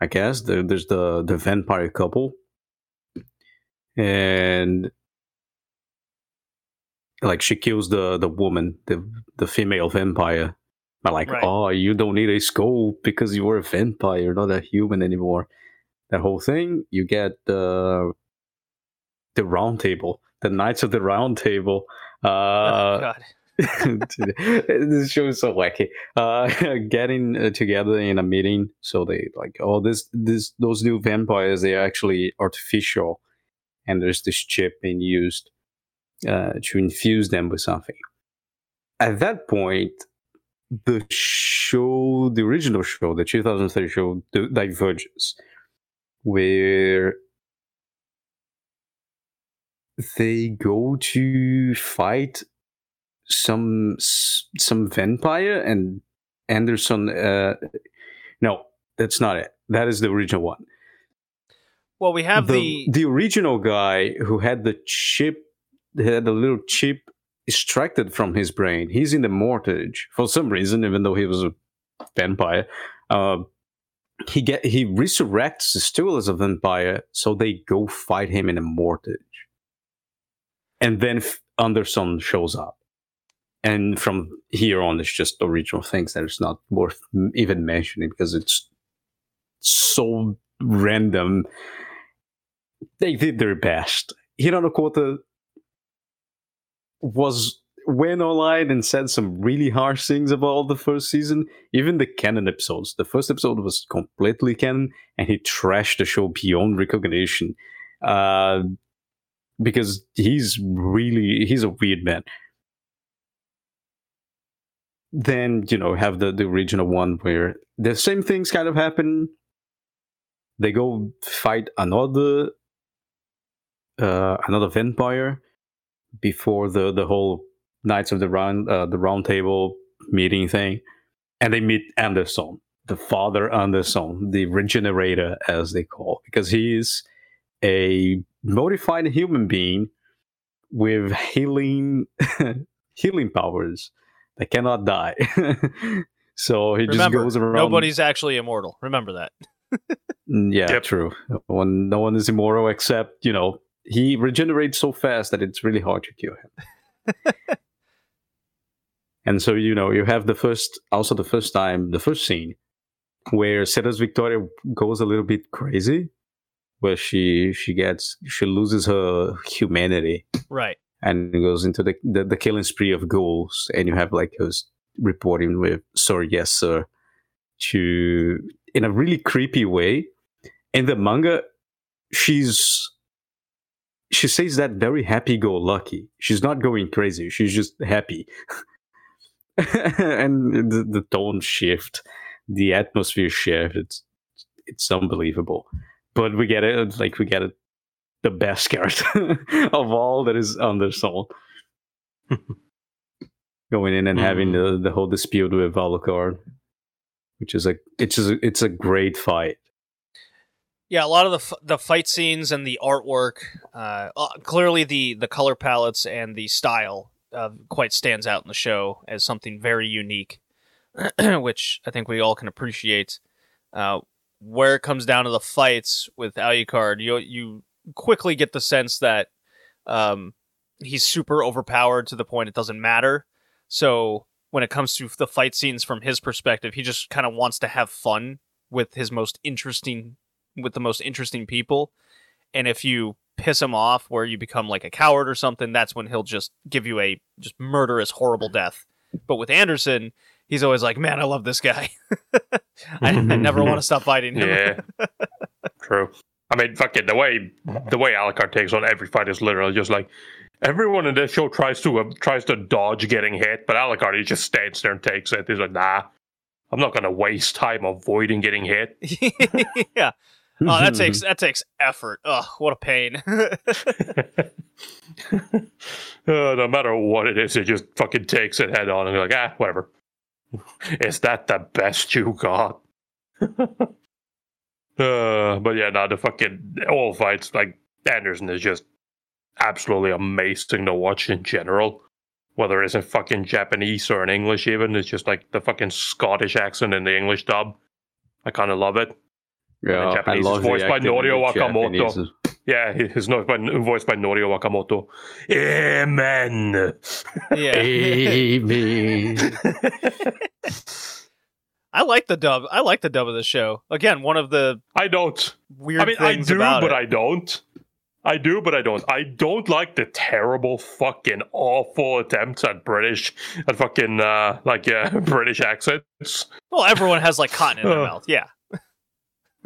I guess there, there's the the vampire couple, and like she kills the the woman, the the female vampire. But like, Right. oh, you don't need a skull because you were a vampire, not a human anymore. That whole thing, you get the the round table, the Knights of the Round Table. oh, Uh, God. this show is so wacky. Uh, getting uh, together in a meeting, so they like, oh, this, this, those new vampires, they are actually artificial, and there's this chip being used uh, to infuse them with something. At that point, the show, the original show, the 2003 show, di- diverges, where they go to fight some some vampire and Anderson. Uh, no, that's not it. That is the original one. Well, we have the, the, the original guy who had the chip, had the little chip extracted from his brain. He's in the mortgage for some reason, even though he was a vampire. Uh, he get he resurrects still as a vampire, so they go fight him in a mortgage. And then Anderson shows up, and from here on, it's just original things that it's not worth even mentioning because it's so random. They did their best. Hirano Kota was went online and said some really harsh things about the first season. Even the canon episodes. The first episode was completely canon, and he trashed the show beyond recognition. Uh, because he's really he's a weird man. Then you know have the the original one where the same things kind of happen. They go fight another uh, another vampire before the the whole Knights of the Round uh, the Round Table meeting thing, and they meet Anderson, the father Anderson, the regenerator as they call, because he is a modified human being with healing healing powers They cannot die. so he just goes around. nobody's actually immortal. Remember that. Mm, Yeah, Yep. true. When no one is immortal except you know he regenerates so fast that it's really hard to kill him. and so you know you have the first, also the first time, the first scene where Seras Victoria goes a little bit crazy, where she she gets she loses her humanity Right. and goes into the, the the killing spree of ghouls, and you have like us reporting with "Sir, yes, sir," to in a really creepy way. In the manga, she's she says that very happy-go-lucky. She's not going crazy. She's just happy, and the, the tone shift, the atmosphere shift. It's it's unbelievable. But we get it, like we get it the best character of all that is Anderson. Going in and having the, the whole dispute with Alucard, which is a it's just a, it's a great fight. Yeah, a lot of the f- the fight scenes and the artwork, uh, uh, clearly the the color palettes and the style uh, quite stands out in the show as something very unique, which I think we all can appreciate. Uh, where it comes down to the fights with Alucard, you you quickly get the sense that um, he's super overpowered to the point it doesn't matter. So when it comes to the fight scenes from his perspective, he just kind of wants to have fun with his most interesting with the most interesting people. And if you piss him off where you become like a coward or something, that's when he'll just give you a just murderous, horrible death. But with Anderson, he's always like, Man, I love this guy. I, I never want to stop fighting him. Yeah, true. I mean, fucking the way the way Alucard takes on every fight is literally just like everyone in this show tries to uh, tries to dodge getting hit, but Alucard he just stands there and takes it. He's like, nah, I'm not gonna waste time avoiding getting hit. yeah. Oh, that takes that takes effort. Ugh, what a pain. uh, no matter what it is, it just fucking takes it head on and you're like, ah, whatever. is that the best you got? uh, but yeah, no, the fucking all fights like Anderson is just absolutely amazing to watch in general. Whether it's in fucking Japanese or in English, even it's just like the fucking Scottish accent in the English dub. I kind of love it. Yeah, I Japanese is love the voiced by Norio Wakamoto. Japanese. Yeah, his voiced by, voiced by Norio Wakamoto. Amen. yeah. Amen. I like the dub. I like the dub of the show. Again, one of the I don't. weird I mean, I do, but it. I don't. I do, but I don't. I don't like the terrible, fucking awful attempts at British, at fucking uh, like yeah, British accents. Well, everyone has like cotton in their Uh. mouth. Yeah.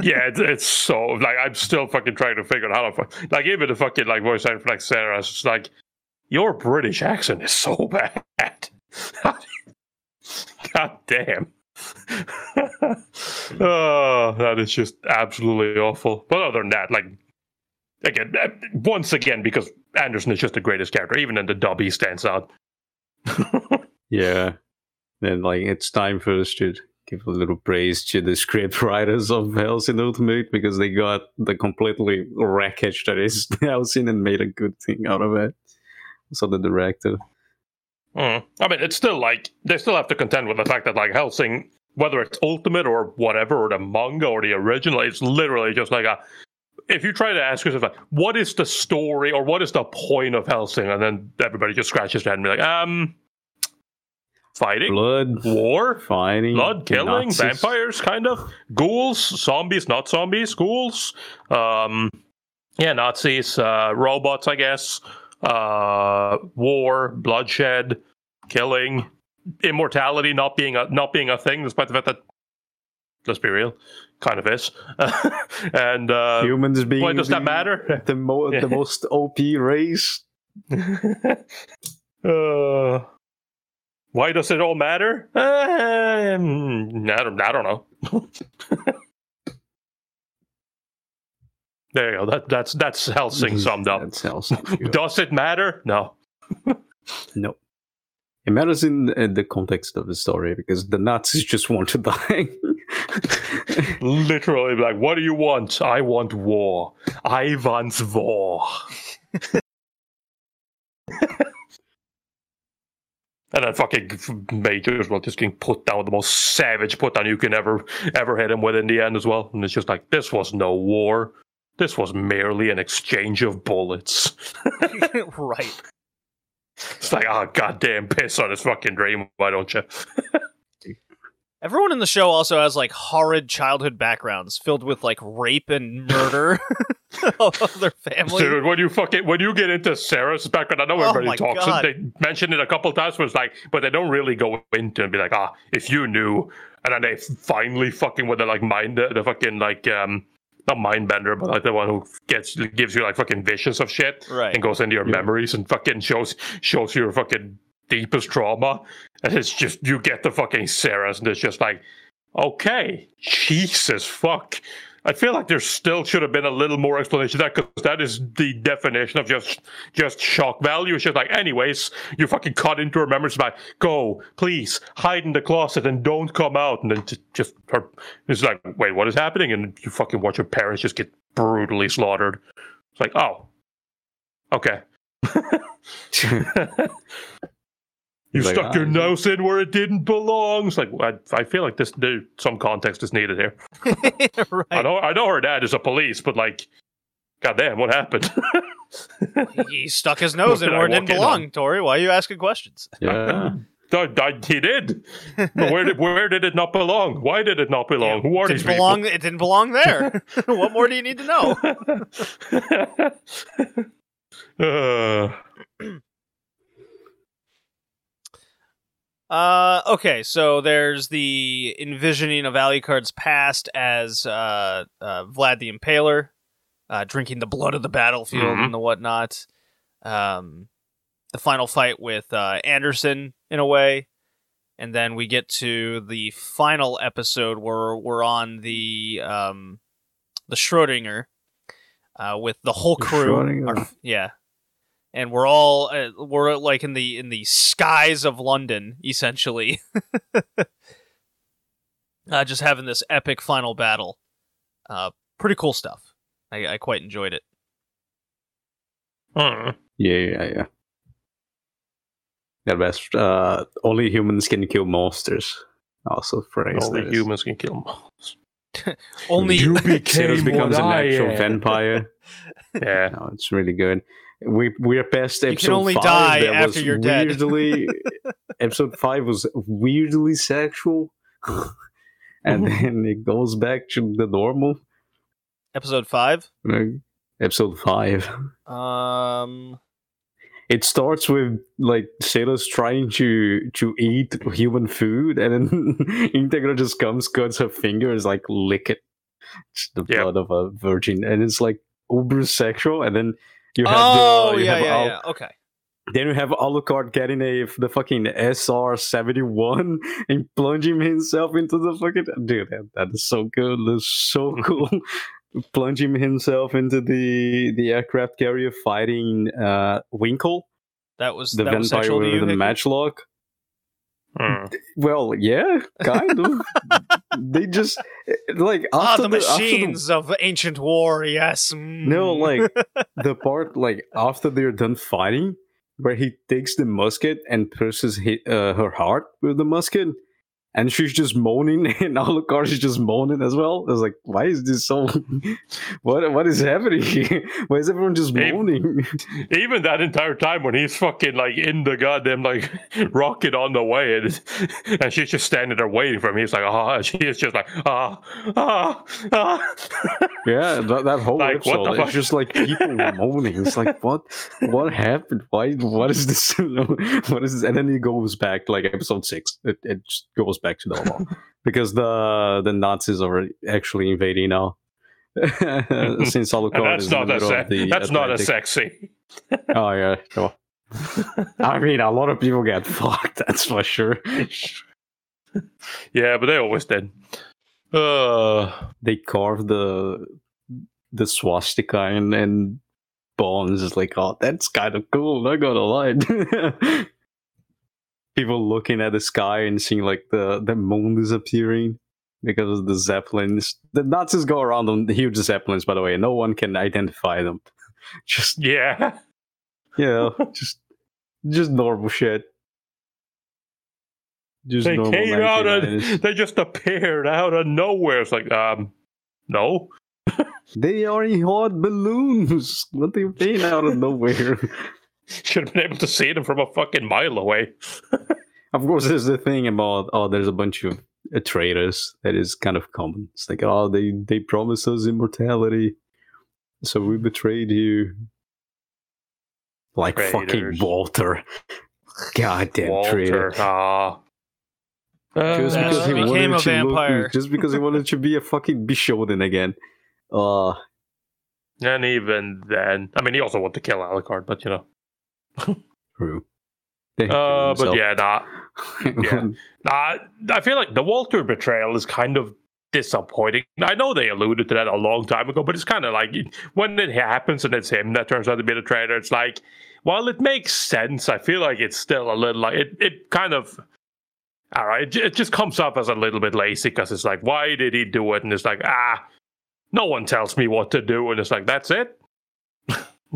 Yeah, it's, so like I'm still fucking trying to figure out how to like even the fucking like voice actor like Sarah. It's just like your British accent is so bad. God damn. oh, that is just absolutely awful. But other than that, like again, uh, once again, because Anderson is just the greatest character, even in the dub, he stands out. Yeah. Then like it's time for us to give a little praise to the script writers of Hellsing Ultimate because they got the completely wreckage that is Hellsing and made a good thing out of it. So the director. Mm. I mean, it's still like they still have to contend with the fact that like Hellsing, whether it's Ultimate or whatever, or the manga or the original, it's literally just like a. If you try to ask yourself, like, what is the story or what is the point of Hellsing, and then everybody just scratches their head and be like, um, fighting, Blood, war, fighting, blood, killing, Nazis. vampires, kind of ghouls, zombies, not zombies, ghouls. Um, yeah, Nazis, uh, robots, I guess. Uh, war, bloodshed, killing, immortality not being a not being a thing, despite the fact that let's be real, kind of is. and uh, Humans being why does that matter? The, mo- Yeah. the most OP race. uh, why does it all matter? Um, I don't. I don't know. there you go. That, that's that's Hellsing summed up. That's Hellsing. Does it matter? No. no. It matters in the context of the story because the Nazis just want to die. Literally, like, what do you want? I want war. I want war. And then fucking Major as well, just getting put down with the most savage put down you can ever ever hit him with in the end as well. And it's just like this was no war. This was merely an exchange of bullets. right. It's like, oh goddamn, piss on his fucking dream, why don't you? Everyone in the show also has like horrid childhood backgrounds filled with like rape and murder of their family. Dude, when you fucking when you get into Sarah's background, I know Oh everybody talks God. and they mention it a couple times, but it's like, but they don't really go into it and be like, ah, if you knew, and then they finally fucking with the like mind the, the fucking like um not mind bender, but like the one who gets gives you like fucking visions of shit Right. and goes into your Yeah. memories and fucking shows shows your fucking deepest trauma. And it's just you get the fucking Sarah's and it's just like, okay, Jesus fuck. I feel like there still should have been a little more explanation to that because that is the definition of just just shock value. It's just like, anyways, you fucking cut into her memories by go, please hide in the closet and don't come out, and then just, just her it's like, wait, what is happening? And you fucking watch your parents just get brutally slaughtered. It's like, oh, okay. you Like, stuck your ah, nose in where it didn't belong. It's like I, I feel like this there, some context is needed here. I know I know her dad is a police, but like, goddamn, what happened? He stuck his nose What in where it didn't walk in belong, Tori. Why are you asking questions? yeah. I- I- he did, but where did where did it not belong? Why did it not belong? Who are It these didn't belong. It didn't belong there. what more do you need to know? uh, Uh, okay, so there's the envisioning of Alucard's past as uh, uh, Vlad the Impaler, uh, drinking the blood of the battlefield Mhm. and the whatnot. Um, the final fight with uh, Anderson, in a way, and then we get to the final episode where we're on the um, the Schrodinger uh, with the whole crew. Our- yeah, and we're all uh, we're like in the in the skies of London, essentially, uh, just having this epic final battle. Uh, pretty cool stuff. I, I quite enjoyed it. hmm. Yeah, yeah, yeah. Yeah, best. Uh, only humans can kill monsters. Also, phrase Only that is. humans can kill monsters. Only You Xenos became becomes what an I actual am. vampire. Yeah. No, it's really good. We we're past episode. You can only five. die after was you're dead. episode five was weirdly sexual, and then it goes back to the normal. episode five. Like, episode five. Um, It starts with like sailors trying to to eat human food, and then Integra just comes, cuts her fingers, like lick it. It's the Yep. blood of a virgin, and it's like uber sexual. And then you have oh the, you yeah, have yeah, Al- yeah. Okay. Then you have Alucard getting a the fucking SR seventy one and plunging himself into the fucking dude. That, that is so good. That's so cool. plunging himself into the the aircraft carrier, fighting uh, Winkle, That was the that vampire to with the Hickey? matchlock. Hmm. Well, yeah, kind of. they just like Ah, after the the, after the- machines of ancient war. Yes. mm. No, like the part like after they're done fighting, where he takes the musket and pierces uh, her heart with the musket, and she's just moaning, and Alucard is just moaning as well. I was like, why is this so? what what is happening? here? why is everyone just moaning? Even that entire time when he's fucking like in the goddamn like rocket on the way, and, and she's just standing there waiting for him. He's like, ah, and she is just like, ah, ah, ah. yeah, that, that whole Like, what episode, the it's just like people moaning. It's like what what happened? Why what is this? what is this? And then he goes back to like episode six. It, it just goes back to normal because the the Nazis are actually invading now. Since Alucard that's is in not the a middle se- of the that's not a sexy. Oh yeah, sure. I mean, a lot of people get fucked. That's for sure. yeah, but they always did. Uh, They carve the the swastika and and bones is like, oh, that's kind of cool. Not gonna lie. People looking at the sky and seeing like the the moon disappearing because of the zeppelins. The Nazis go around on huge zeppelins, by the way. No one can identify them. Just yeah. you know, just just normal shit. Just they normal came out 1990s. and they just appeared out of nowhere. It's like, um, no. They are in hot balloons. What do you mean out of nowhere? Should have been able to see them from a fucking mile away. of course, there's the thing about oh, there's a bunch of uh, traitors that is kind of common. It's like oh, they they promised us immortality, so we betrayed you. Like fucking Traitors. Walter. Goddamn traitor. Walter. Ah. Just Uh, because he became wanted a to look- just because he wanted to be a fucking Bishonen again. Uh and even then, I mean, he also wanted to kill Alucard, but you know. true. Uh, but yeah, nah. yeah. Nah, I feel like the Walter betrayal is kind of disappointing. I know they alluded to that a long time ago, but it's kind of like when it happens and it's him that turns out to be the traitor. It's like, while it makes sense, I feel like it's still a little like it. It kind of, all right, it, it just comes up as a little bit lazy because it's like, why did he do it? And it's like, ah, no one tells me what to do, and it's like, that's it.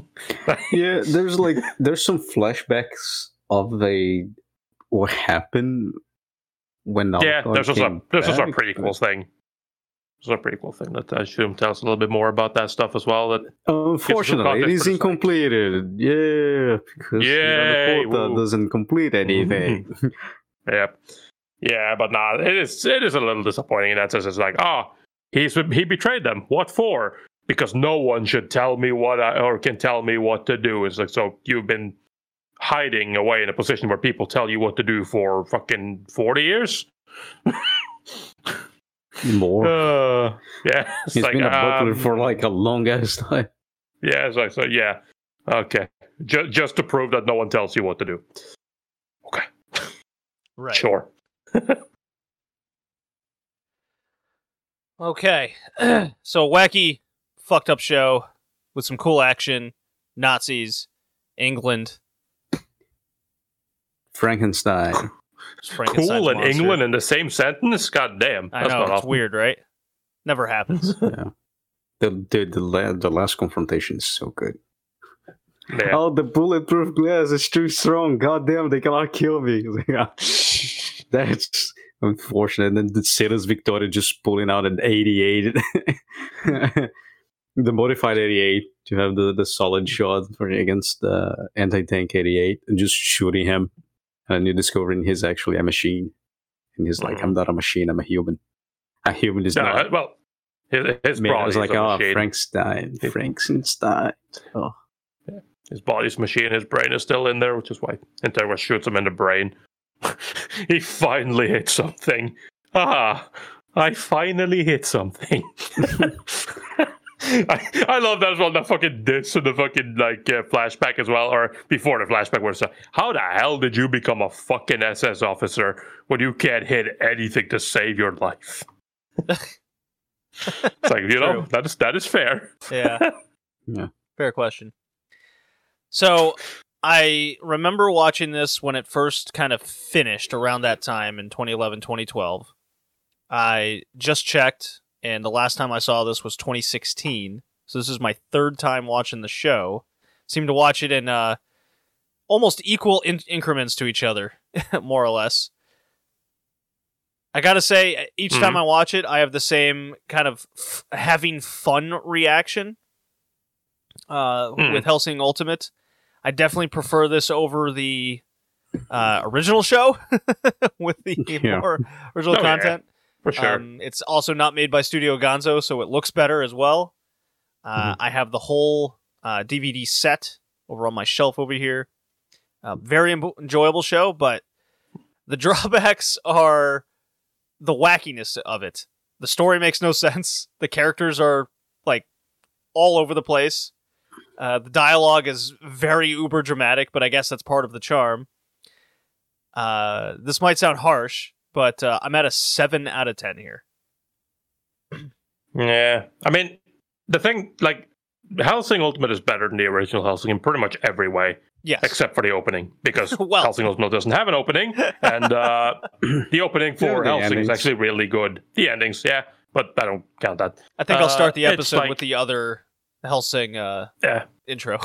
yeah, there's like there's some flashbacks of the what happened when the yeah, there's also came there's also a back, prequel thing. There's a prequel thing that uh, I assume tells a little bit more about that stuff as well. That but Unfortunately, it is context is for the site. incompleted. Yeah, because Yay, the quota doesn't complete mm-hmm. anything. Yeah, yeah, but nah, it is it is a little disappointing in that sense. It's like, oh, he's he betrayed them. What for? Because no one should tell me what I or can tell me what to do. It's like so you've been hiding away in a position where people tell you what to do for fucking forty years. More. Uh, yeah, it's He's like, been a butler um, for like a long ass time. Yeah, it's like so. Yeah, okay. Just just to prove that no one tells you what to do. Okay, Right. sure. Okay. so wacky, fucked up show with some cool action, Nazis, England, Frankenstein. Frankenstein's Cool and monster. England in the same sentence. God damn, I that's know not it's often. weird, right? Never happens. yeah. The, the the la- the last confrontation is so good. Yeah. Oh, the bulletproof glass is too strong. God damn, they cannot kill me. It's like, That's unfortunate. And then the Seras Victoria just pulling out an 88. the modified 88 to have the, the solid shot for against the anti tank 88 and just shooting him. And you're discovering he's actually a machine. And he's like. I'm not a machine, I'm a human. A human is Yeah, not. well, his, his I I body was like, is a oh, machine. Frankenstein. Frankenstein. Oh. His body's machine. His brain is still in there, which is why Integra shoots him in the brain. he finally hit something. Ah, I finally hit something. I, I love that as well. The fucking diss and the fucking like uh, flashback as well, or before the flashback, where it's like, how the hell did you become a fucking SS officer when you can't hit anything to save your life? it's like you know that is that is fair. Yeah. Yeah. Fair question. So I remember watching this when it first kind of finished around that time in 2011, 2012. I just checked, and the last time I saw this was 2016. So this is my third time watching the show. Seem to watch it in uh, almost equal in- increments to each other, more or less. I gotta say, each time I watch it, I have the same kind of f- having fun reaction uh, Hmm. with Hellsing Ultimate. I definitely prefer this over the uh, original show with the Yeah. more original Oh, yeah. For sure. Um, it's also not made by Studio Gonzo, so it looks better as well. Uh, Mm-hmm. I have the whole uh, DVD set over on my shelf over here. Uh, very em- enjoyable show, but the drawbacks are the wackiness of it. The story makes no sense. The characters are like all over the place. Uh, the dialogue is very uber dramatic, but I guess that's part of the charm. Uh, this might sound harsh, but uh, I'm at a seven out of ten here. Yeah, I mean, the thing like Hellsing Ultimate is better than the original Hellsing in pretty much every way, Yes, except for the opening because Well. Hellsing Ultimate doesn't have an opening, and uh, the opening for Yeah, the Hellsing is actually really good. The endings, yeah, but I don't count that. I think I'll start uh, the episode like- with the other Hellsing uh, Yeah, intro.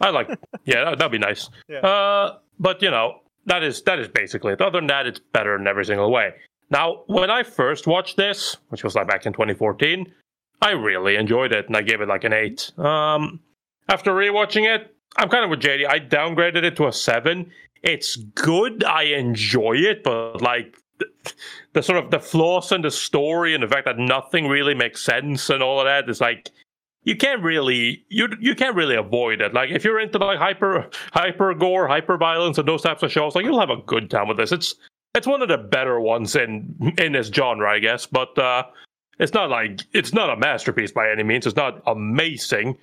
I like. Yeah, that, that'd be nice. Yeah. Uh, but you know, that is that is basically it. Other than that, it's better in every single way. Now, when I first watched this, which was like back in 2014, I really enjoyed it and I gave it like an eight. Um, after rewatching it, I'm kind of with JD. I downgraded it to a seven. It's good. I enjoy it, but like the, the sort of the flaws in the story and the fact that nothing really makes sense and all of that is like you can't really you you can't really avoid it. Like if you're into like hyper hyper gore, hyper violence, and those types of shows, like you'll have a good time with this. It's it's one of the better ones in in this genre, I guess. But uh, it's not like it's not a masterpiece by any means. It's not amazing.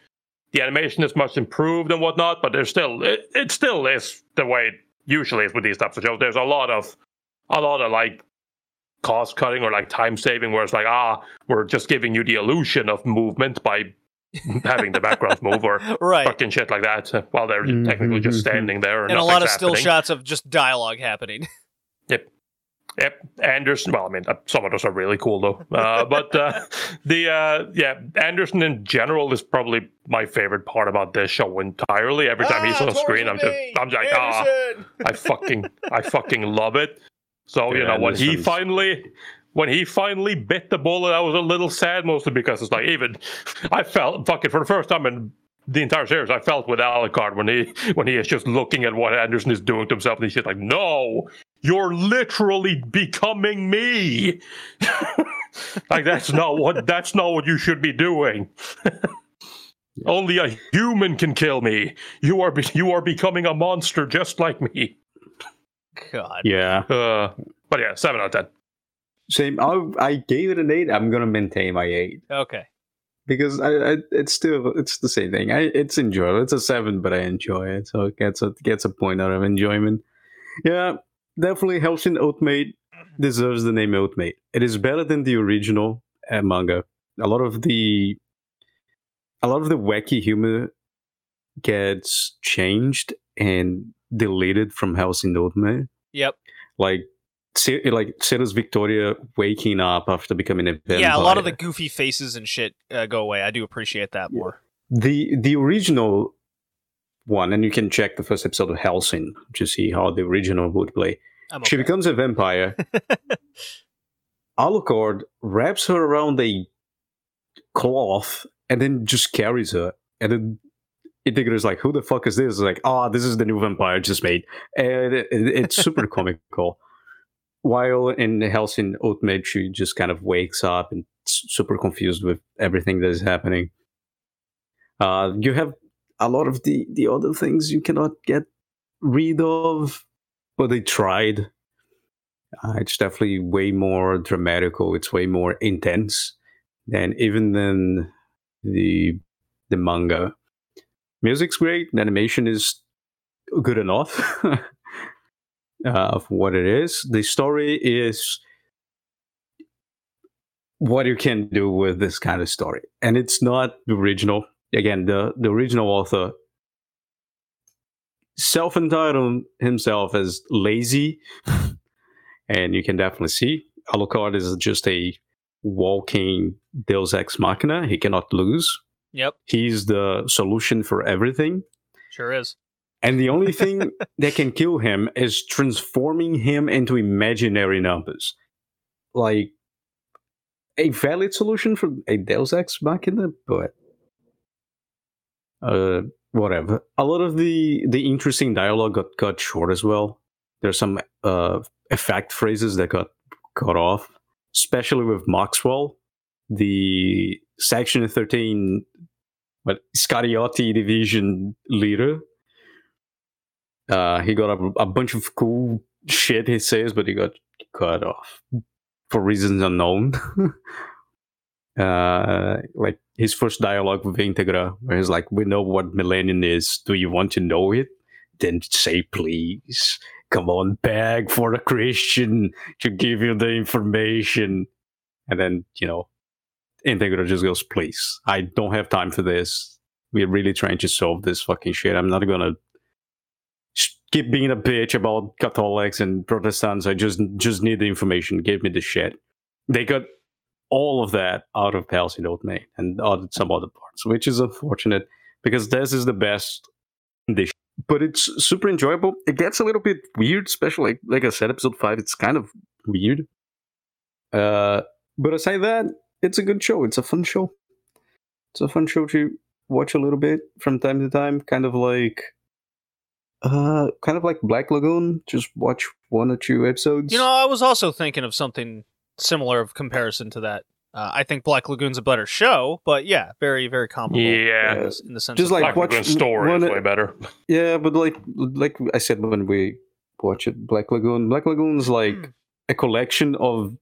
The animation is much improved and whatnot, but there's still it, it still is the way it usually is with these types of shows. There's a lot of a lot of like cost cutting or like time saving where it's like ah we're just giving you the illusion of movement by having the background move or right. fucking shit like that uh, while they're technically just Mhm. standing there And a lot of still shots of just dialogue happening. Yep, Yep, Anderson. Well, I mean, uh, some of those are really cool though. Uh, but uh, the uh, yeah, Anderson in general is probably my favorite part about this show entirely. Every time he's on screen, I'm just I'm just like ah, I fucking I fucking love it. So you Dude, know when he finally when he finally bit the bullet, I was a little sad, mostly because it's like even I felt fucking for the first time in the entire series, I felt with Alucard when he when he is just looking at what Anderson is doing to himself, and he's just like, "No, you're literally becoming me." like that's not what that's not what you should be doing. Only a human can kill me. You are be- you are becoming a monster just like me. God. Yeah. Uh, but yeah, seven out of ten. Same. I I gave it an eight. I'm gonna maintain my eight Okay. because I, I it's still it's the same thing. I it's enjoyable. It's a seven, but I enjoy it, so it gets a gets a point out of enjoyment. Yeah, definitely Hellsing Ultimate deserves the name Ultimate. It is better than the original uh, manga. A lot of the a lot of the wacky humor gets changed and deleted from Hellsing Ultimate Yep. like like Seras Victoria waking up after becoming a vampire. Yeah, a lot of the goofy faces and shit uh, go away. I do appreciate that more. the the original one, and you can check the first episode of Hellsing to see how the original would play. I'm She becomes a vampire. Alucard wraps her around a cloth and then just carries her. And then Integra's like, "Who the fuck is this?" It's like, "Oh, this is the new vampire I just made," and it, it- it's super comical. While in Hellsing Ultimate, she just kind of wakes up and super confused with everything that is happening. Uh, you have a lot of the the other things you cannot get rid of, but they tried. Uh, it's definitely way more dramatical. It's way more intense than even than the the manga. Music's great. The animation is good enough uh, for what it is. The story is what you can do with this kind of story, and it's not the original. Again, the the original author self-entitled himself as lazy, and you can definitely see Alucard is just a walking Deus ex machina. He cannot lose. Yep. He's the solution for everything. Sure is. And the only thing that can kill him is transforming him into imaginary numbers. Like a valid solution for a Deus Ex Machina, but uh, whatever. A lot of the the interesting dialogue got cut short as well. There's some uh, effect phrases that got cut off, especially with Maxwell, the Section 13, but Scariotti division leader. Uh, he got a, a bunch of cool shit he says, but he got cut off for reasons unknown. uh, like his first dialogue with Integra, where he's like, "We know what Millennium is. Do you want to know it? Then say please. Come on, beg for a Christian to give you the information." And then you know, Integra just goes, "Please, I don't have time for this. We're really trying to solve this fucking shit. I'm not gonna." Keep being a bitch about Catholics and Protestants. I just just need the information. Give me the shit. They got all of that out of Palsy Note Mate and added some other parts, which is unfortunate because this is the best. dish. but it's super enjoyable. It gets a little bit weird, especially like like I said, episode five. It's kind of weird. Uh, but aside that, it's a good show. It's a fun show. It's a fun show to watch a little bit from time to time. Kind of like, uh, kind of like Black Lagoon. Just watch one or two episodes. You know, I was also thinking of something similar of comparison to that. Uh, I think Black Lagoon's a better show, but yeah, very, very comparable. Yeah. in, this- in the sense Just of like Black watch Lagoon's story is way better. Yeah, but like like I said when we watch it, Black Lagoon. Black Lagoon's like Hmm. a collection of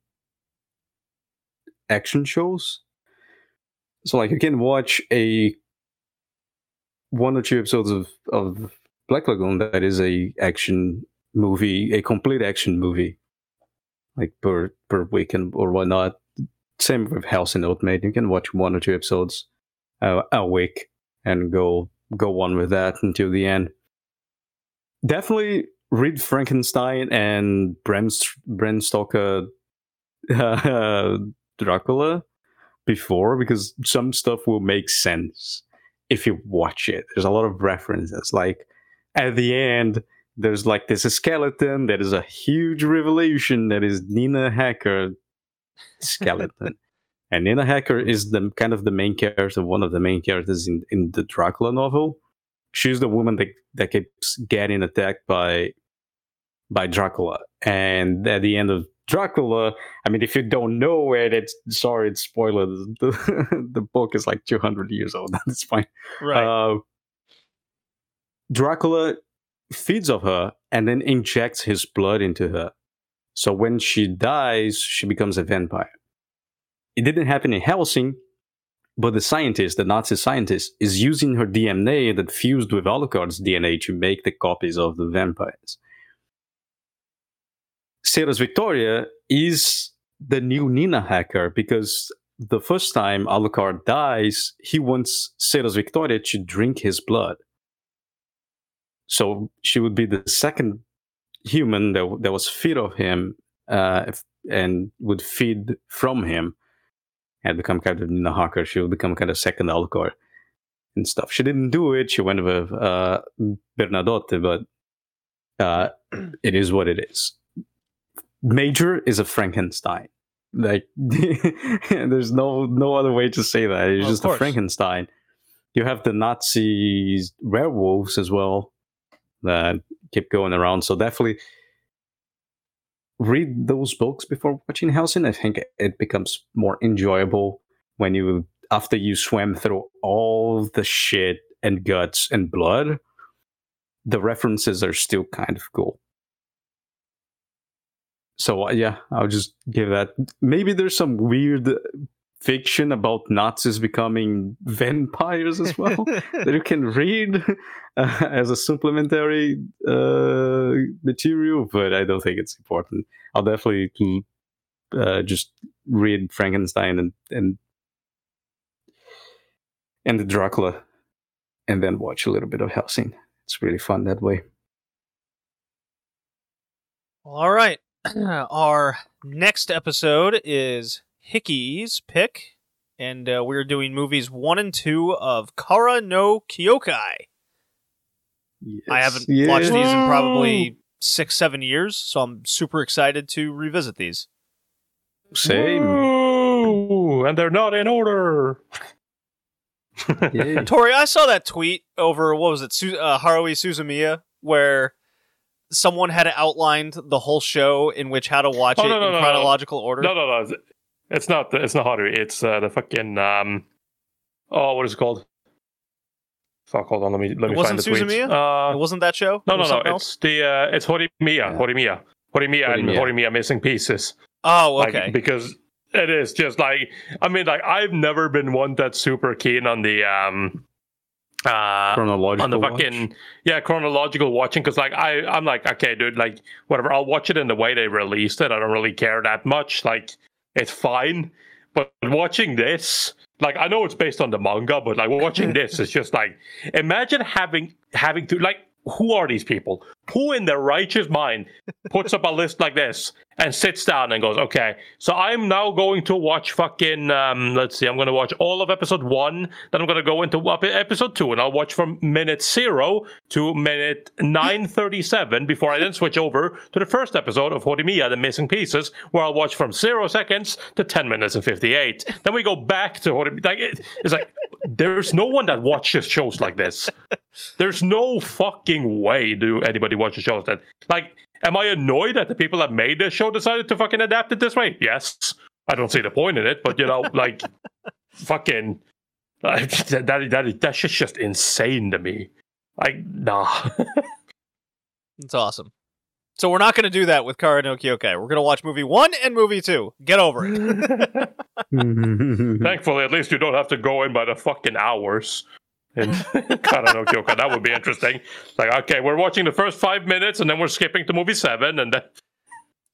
action shows. So like you can watch a one or two episodes of of Black Lagoon that is a action movie, a complete action movie, like per per weekend or whatnot. Same with House and Oatmeal. You can watch one or two episodes uh, a week and go go on with that until the end. Definitely read Frankenstein and Bram, Bram Stoker uh, Dracula before because some stuff will make sense if you watch it. There's a lot of references. Like at the end, there's like this skeleton that is a huge revelation that is Mina Harker skeleton. and Mina Harker is the kind of the main character, one of the main characters in, in the Dracula novel. She's the woman that, that keeps getting attacked by by Dracula. And at the end of Dracula, I mean, if you don't know it, it's sorry, it's spoiler. The, the book is like 200 years old at this point. right. Uh, Dracula feeds off her and then injects his blood into her. So when she dies, she becomes a vampire. It didn't happen in Hellsing, but the scientist, the Nazi scientist, is using her DNA that fused with Alucard's DNA to make the copies of the vampires. Seras Victoria is the new Mina Harker because the first time Alucard dies, he wants Seras Victoria to drink his blood. So she would be the second human that, that was fed of him uh, and would feed from him and become kind of Mina Harker. She would become kind of second Alcor and stuff. She didn't do it. She went with uh, Bernadotte, but uh, it is what it is. Major is a Frankenstein. Like there's no no other way to say that. It's Of just a. Frankenstein. You have the Nazi werewolves as well that keep going around. So definitely read those books before watching Hellsing. I think it becomes more enjoyable when you after you swim through all the shit and guts and blood. The references are still kind of cool. So uh, yeah, I'll just give that. Maybe there's some weird fiction about Nazis becoming vampires as well that you can read uh, as a supplementary uh, material, but I don't think it's important. I'll definitely uh, just read Frankenstein and and and the Dracula, and then watch a little bit of Hellsing. It's really fun that way. All right. Our next episode is Hickey's pick, and uh, we're doing movies one and two of Kara no Kyokai. I haven't Yes. watched these in probably six, seven years, so I'm super excited to revisit these. Same. Woo! And they're not in order. Yeah. Tori, I saw that tweet over what was it, Su- uh, Haruhi Suzumiya, where someone had outlined the whole show in which how to watch Oh, it no, no, in no, no. chronological order. No, no, no. It's- It's not. It's not Haru. It's uh, the fucking. Um, oh, what is it called? Fuck. Hold on. Let me let It me wasn't find the tweet. Suzumiya? Uh, it wasn't that show. no, It no, no. It's else? the. Uh, it's Horimiya. Yeah. Horimiya. Horimiya and Horimiya. Horimiya missing pieces. Oh, Like, okay. because it is just like I mean, like I've never been one that's super keen on the um uh Chronological. on the watch. fucking yeah chronological watching because like I I'm like okay dude like whatever I'll watch it in the way they released it I don't really care that much like it's fine but watching this like I know it's based on the manga but like watching this it's just like imagine having having to like who are these people? Who in their righteous mind puts up a list like this and sits down and goes, okay, so I'm now going to watch fucking, um, let's see, I'm going to watch all of episode one, then I'm going to go into episode two, and I'll watch from minute zero to minute 937 before I then switch over to the first episode of Horimiya, The Missing Pieces, where I'll watch from zero seconds to 10 minutes and 58. Then we go back to Horimiya. Like, it- it's like, there's no one that watches shows like this. There's no fucking way do anybody watch a show like that. Like, am I annoyed that the people that made this show decided to fucking adapt it this way? Yes. I don't see the point in it, but you know, like, fucking, like, that, that, that, that shit's just insane to me. Like, nah. It's awesome. So we're not going to do that with Kara no Kyokai. We're going to watch movie one and movie two. Get over it. Thankfully, at least you don't have to go in by the fucking hours. And Kara no Kyoka, that would be interesting. Like, okay, we're watching the first five minutes, and then we're skipping to movie seven, and then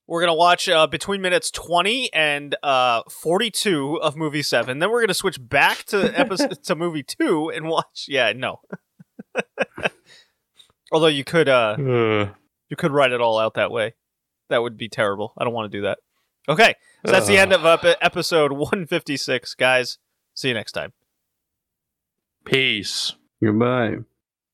We're going to watch uh, between minutes 20 and uh, 42 of movie 7. Then we're going to switch back to episode to movie 2 and watch Yeah, no. Although you could uh uh, you could write it all out that way. That would be terrible. I don't want to do that. Okay. So that's the end of episode 156, guys. See you next time. Peace. Goodbye.